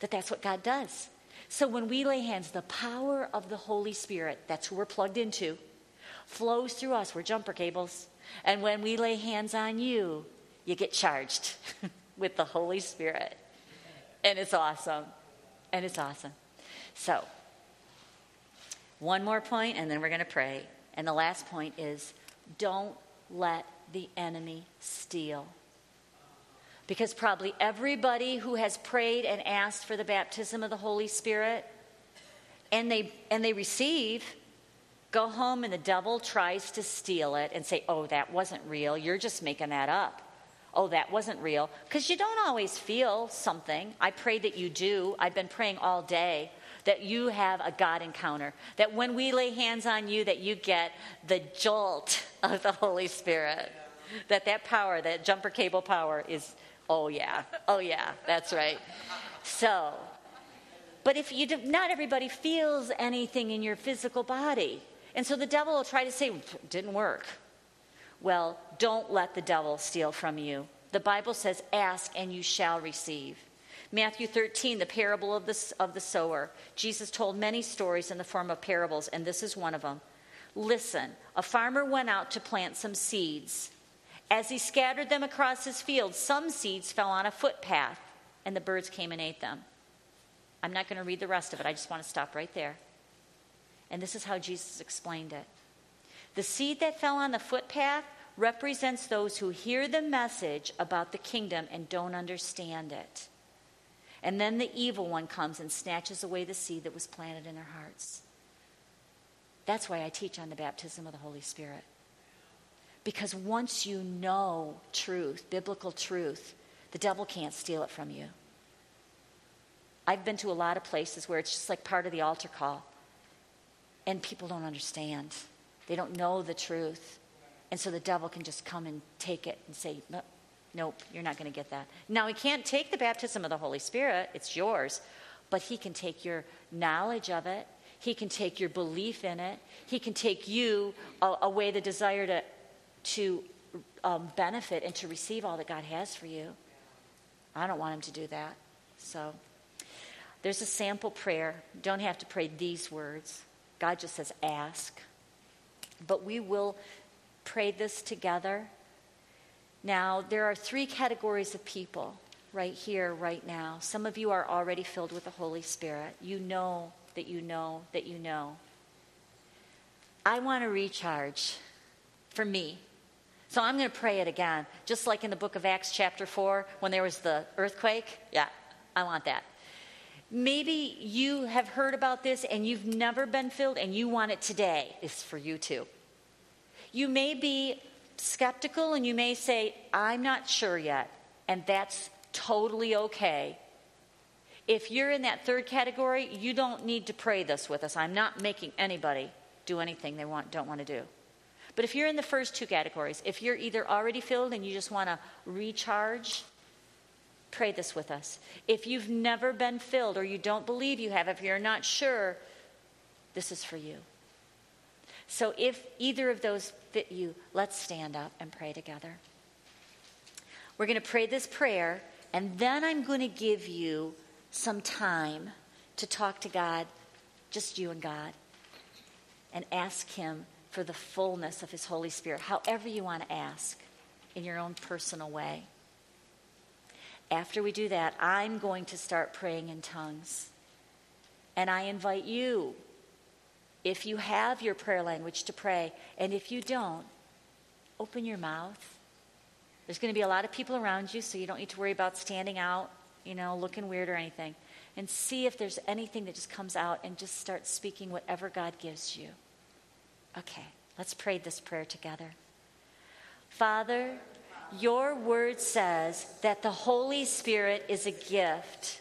that that's what God does. So when we lay hands, the power of the Holy Spirit, that's who we're plugged into, flows through us. We're jumper cables. And when we lay hands on you, you get charged with the Holy Spirit. And it's awesome. And it's awesome. So, one more point, and then we're going to pray. And the last point is don't let the enemy steal. Because probably everybody who has prayed and asked for the baptism of the Holy Spirit and they and they receive go home and the devil tries to steal it and say, "Oh, that wasn't real. You're just making that up." Oh, that wasn't real. Because you don't always feel something. I pray that you do. I've been praying all day that you have a God encounter. That when we lay hands on you, that you get the jolt of the Holy Spirit. That that power, that jumper cable power is, oh yeah, oh yeah, that's right. So, but if you do, not everybody feels anything in your physical body. And so the devil will try to say, didn't work. Well, don't let the devil steal from you. The Bible says, ask and you shall receive. Matthew 13, the parable of the, of the sower. Jesus told many stories in the form of parables, and this is one of them. Listen, a farmer went out to plant some seeds. As he scattered them across his field, some seeds fell on a footpath, and the birds came and ate them. I'm not going to read the rest of it, I just want to stop right there. And this is how Jesus explained it. The seed that fell on the footpath represents those who hear the message about the kingdom and don't understand it. And then the evil one comes and snatches away the seed that was planted in their hearts. That's why I teach on the baptism of the Holy Spirit. Because once you know truth, biblical truth, the devil can't steal it from you. I've been to a lot of places where it's just like part of the altar call, and people don't understand. They don't know the truth. And so the devil can just come and take it and say, Nope, you're not going to get that. Now, he can't take the baptism of the Holy Spirit, it's yours, but he can take your knowledge of it, he can take your belief in it, he can take you away the desire to, to um, benefit and to receive all that God has for you. I don't want him to do that. So, there's a sample prayer. Don't have to pray these words. God just says, ask. But we will pray this together now, there are three categories of people right here, right now. Some of you are already filled with the Holy Spirit. You know that you know that you know. I want to recharge for me. So I'm going to pray it again, just like in the book of Acts, chapter 4, when there was the earthquake. Yeah, I want that. Maybe you have heard about this and you've never been filled and you want it today. It's for you too. You may be skeptical and you may say, I'm not sure yet, and that's totally okay. If you're in that third category, you don't need to pray this with us. I'm not making anybody do anything they want, don't want to do. But if you're in the first two categories, if you're either already filled and you just want to recharge, pray this with us. If you've never been filled or you don't believe you have, if you're not sure, this is for you. So if either of those fit you, let's stand up and pray together. We're going to pray this prayer, and then I'm going to give you some time to talk to God, just you and God, and ask Him for the fullness of His Holy Spirit, however you want to ask, in your own personal way. After we do that, I'm going to start praying in tongues. And I invite you if you have your prayer language to pray, and if you don't, open your mouth. There's going to be a lot of people around you, so you don't need to worry about standing out, you know, looking weird or anything. And see if there's anything that just comes out and just start speaking whatever God gives you. Okay, let's pray this prayer together. Father, your word says that the Holy Spirit is a gift.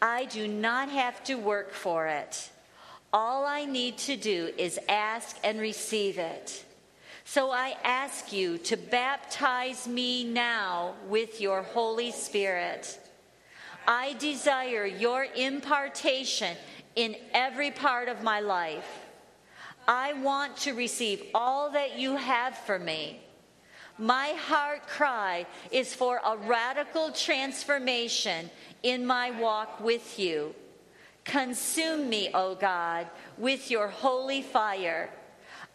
I do not have to work for it. All I need to do is ask and receive it. So I ask you to baptize me now with your Holy Spirit. I desire your impartation in every part of my life. I want to receive all that you have for me. My heart cry is for a radical transformation in my walk with you. Consume me, O God, with your holy fire.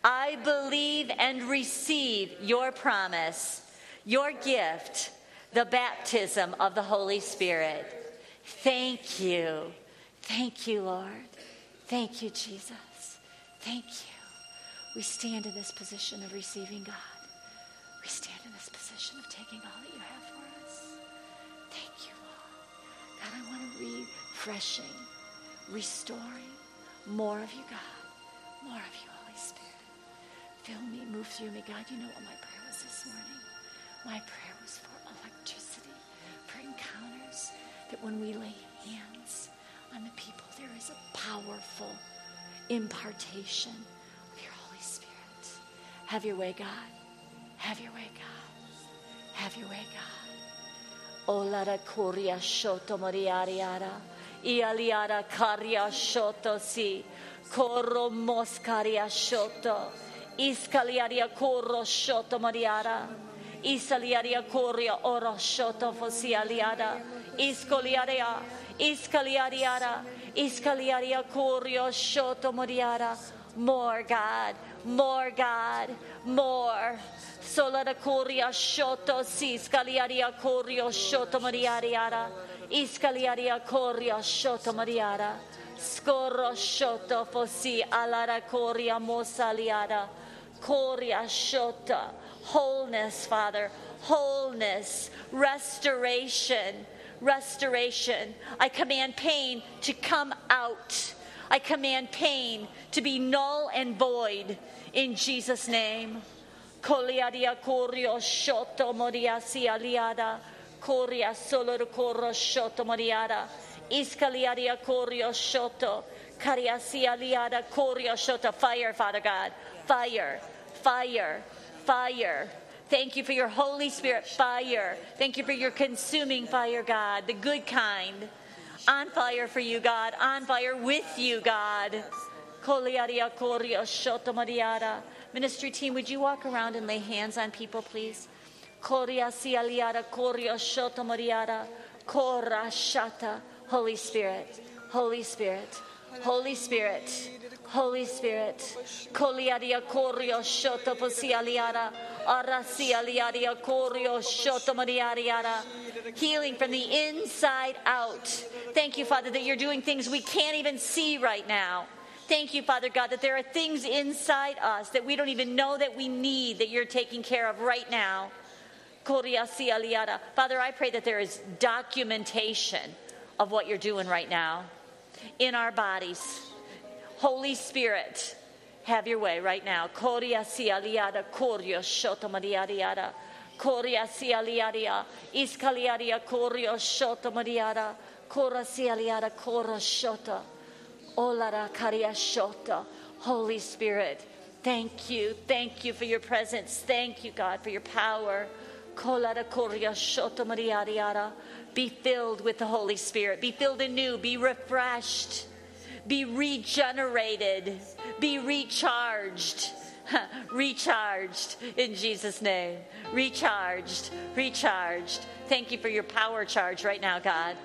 I believe and receive your promise, your gift, the baptism of the Holy Spirit. Thank you. Thank you, Lord. Thank you, Jesus. Thank you. We stand in this position of receiving God. We stand in this position of taking all that you have for us. Thank you, Lord. God, I want to refreshing, restoring more of you, God. More of you, Holy Spirit. Fill me, move through me. God, you know what my prayer was this morning. My prayer was for electricity, for encounters, that when we lay hands on the people, there is a powerful impartation of your Holy Spirit. Have your way, God. Have your way, God. Have your way, God. Olara kuria shoto moriariara. Ialiara karia shoto si. Koro moskaria shoto. Iskaliaria koro shoto moriara. Isaliaria koria oro shoto fosi aliada. Iskoliaria. Iskaliariara. Iskaliaria korio shoto moriara. More God. More God. More. Solara koria shoto si. Iskaliaria korio shoto moriariara. Iskaliaria koria shoto moriara. Scorro shoto fosi alara mosaliara. Koria shota. Wholeness, Father. Wholeness. Restoration. Restoration. I command pain to come out. I command pain to be null and void in Jesus' name. Koliadia korio shoto moriasi aliada. Corro shoto moriada. Iskaliadia korio shoto. Kariasi aliada korio shoto. Fire, Father God. Fire. Fire. Fire. Thank you for your Holy Spirit fire. Thank you for your consuming fire, God, the good kind. On fire for you, God. On fire with you, God. Ministry team, would you walk around and lay hands on people, please? Gloria si aliada, gloria shota moriada, cora shata. Holy Spirit, Holy Spirit, Holy Spirit, Holy Spirit. Koliaria korio shoto posialiara. Arasi aliaria korio shoto mariariara. Healing from the inside out. Thank you, Father, that you're doing things we can't even see right now. Thank you, Father God, that there are things inside us that we don't even know that we need that you're taking care of right now. Father, I pray that there is documentation of what you're doing right now in our bodies. Holy Spirit, have your way right now. Koria si aliada. Holy Spirit, thank you. Thank you for your presence. Thank you, God, for your power. Be filled with the Holy Spirit. Be filled anew. Be refreshed be regenerated, be recharged. recharged in Jesus' name. Recharged, recharged. Thank you for your power charge right now, God.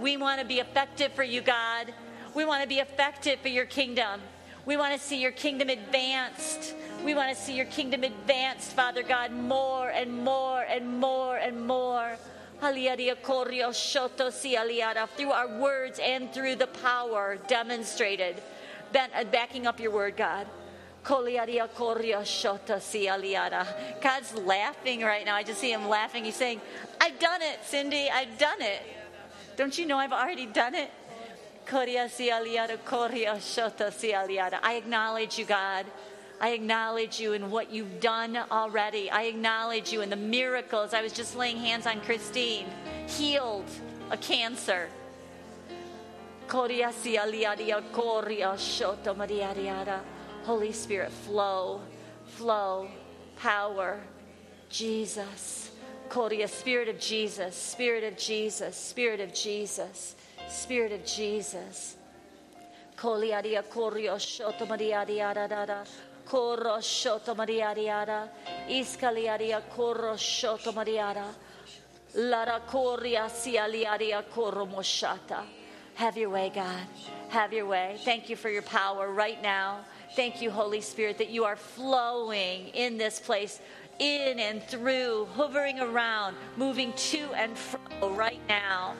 We want to be effective for you, God. We want to be effective for your kingdom. We want to see your kingdom advanced. We want to see your kingdom advanced, Father God, more and more and more and more through our words and through the power demonstrated. Uh, backing up your word, God. God's laughing right now. I just see him laughing. He's saying, I've done it, Cindy. I've done it. Don't you know I've already done it? I acknowledge you, God. I acknowledge you in what you've done already. I acknowledge you in the miracles. I was just laying hands on Christine, healed a cancer. Holy Spirit, flow, flow, power, Jesus. Korea, Spirit of Jesus, Spirit of Jesus, Spirit of Jesus, Spirit of Jesus. Koliaria Korio Shoto Maria Corro shoto mariariara, iscaliaria corro shoto mariara, lara corria si aliaria corro moshata, Have your way, God. Have your way. Thank you for your power right now. Thank you, Holy Spirit, that you are flowing in this place, in and through, hovering around, moving to and fro right now.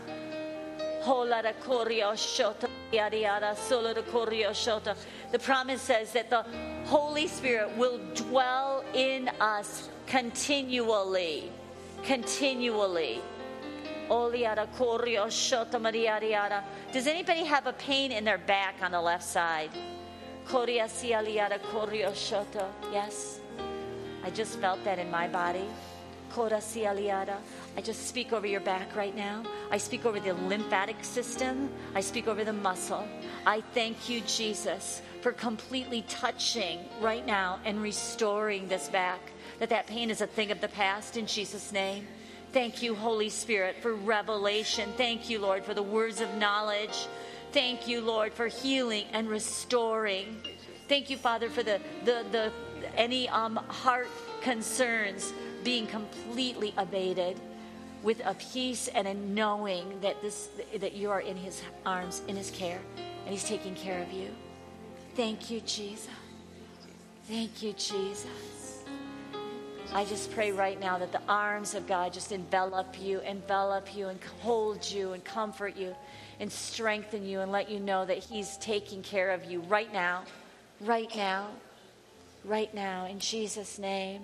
The promise says that the Holy Spirit will dwell in us continually. Continually. Does anybody have a pain in their back on the left side? Yes. I just felt that in my body. I just speak over your back right now. I speak over the lymphatic system. I speak over the muscle. I thank you, Jesus, for completely touching right now and restoring this back. That that pain is a thing of the past in Jesus' name. Thank you, Holy Spirit, for revelation. Thank you, Lord, for the words of knowledge. Thank you, Lord, for healing and restoring. Thank you, Father, for the, the, the any um, heart concerns being completely abated with a peace and a knowing that this that you are in his arms, in his care, and he's taking care of you. Thank you, Jesus. Thank you, Jesus. I just pray right now that the arms of God just envelop you, envelop you, and hold you, and comfort you, and strengthen you, and let you know that He's taking care of you right now, right now, right now, in Jesus' name.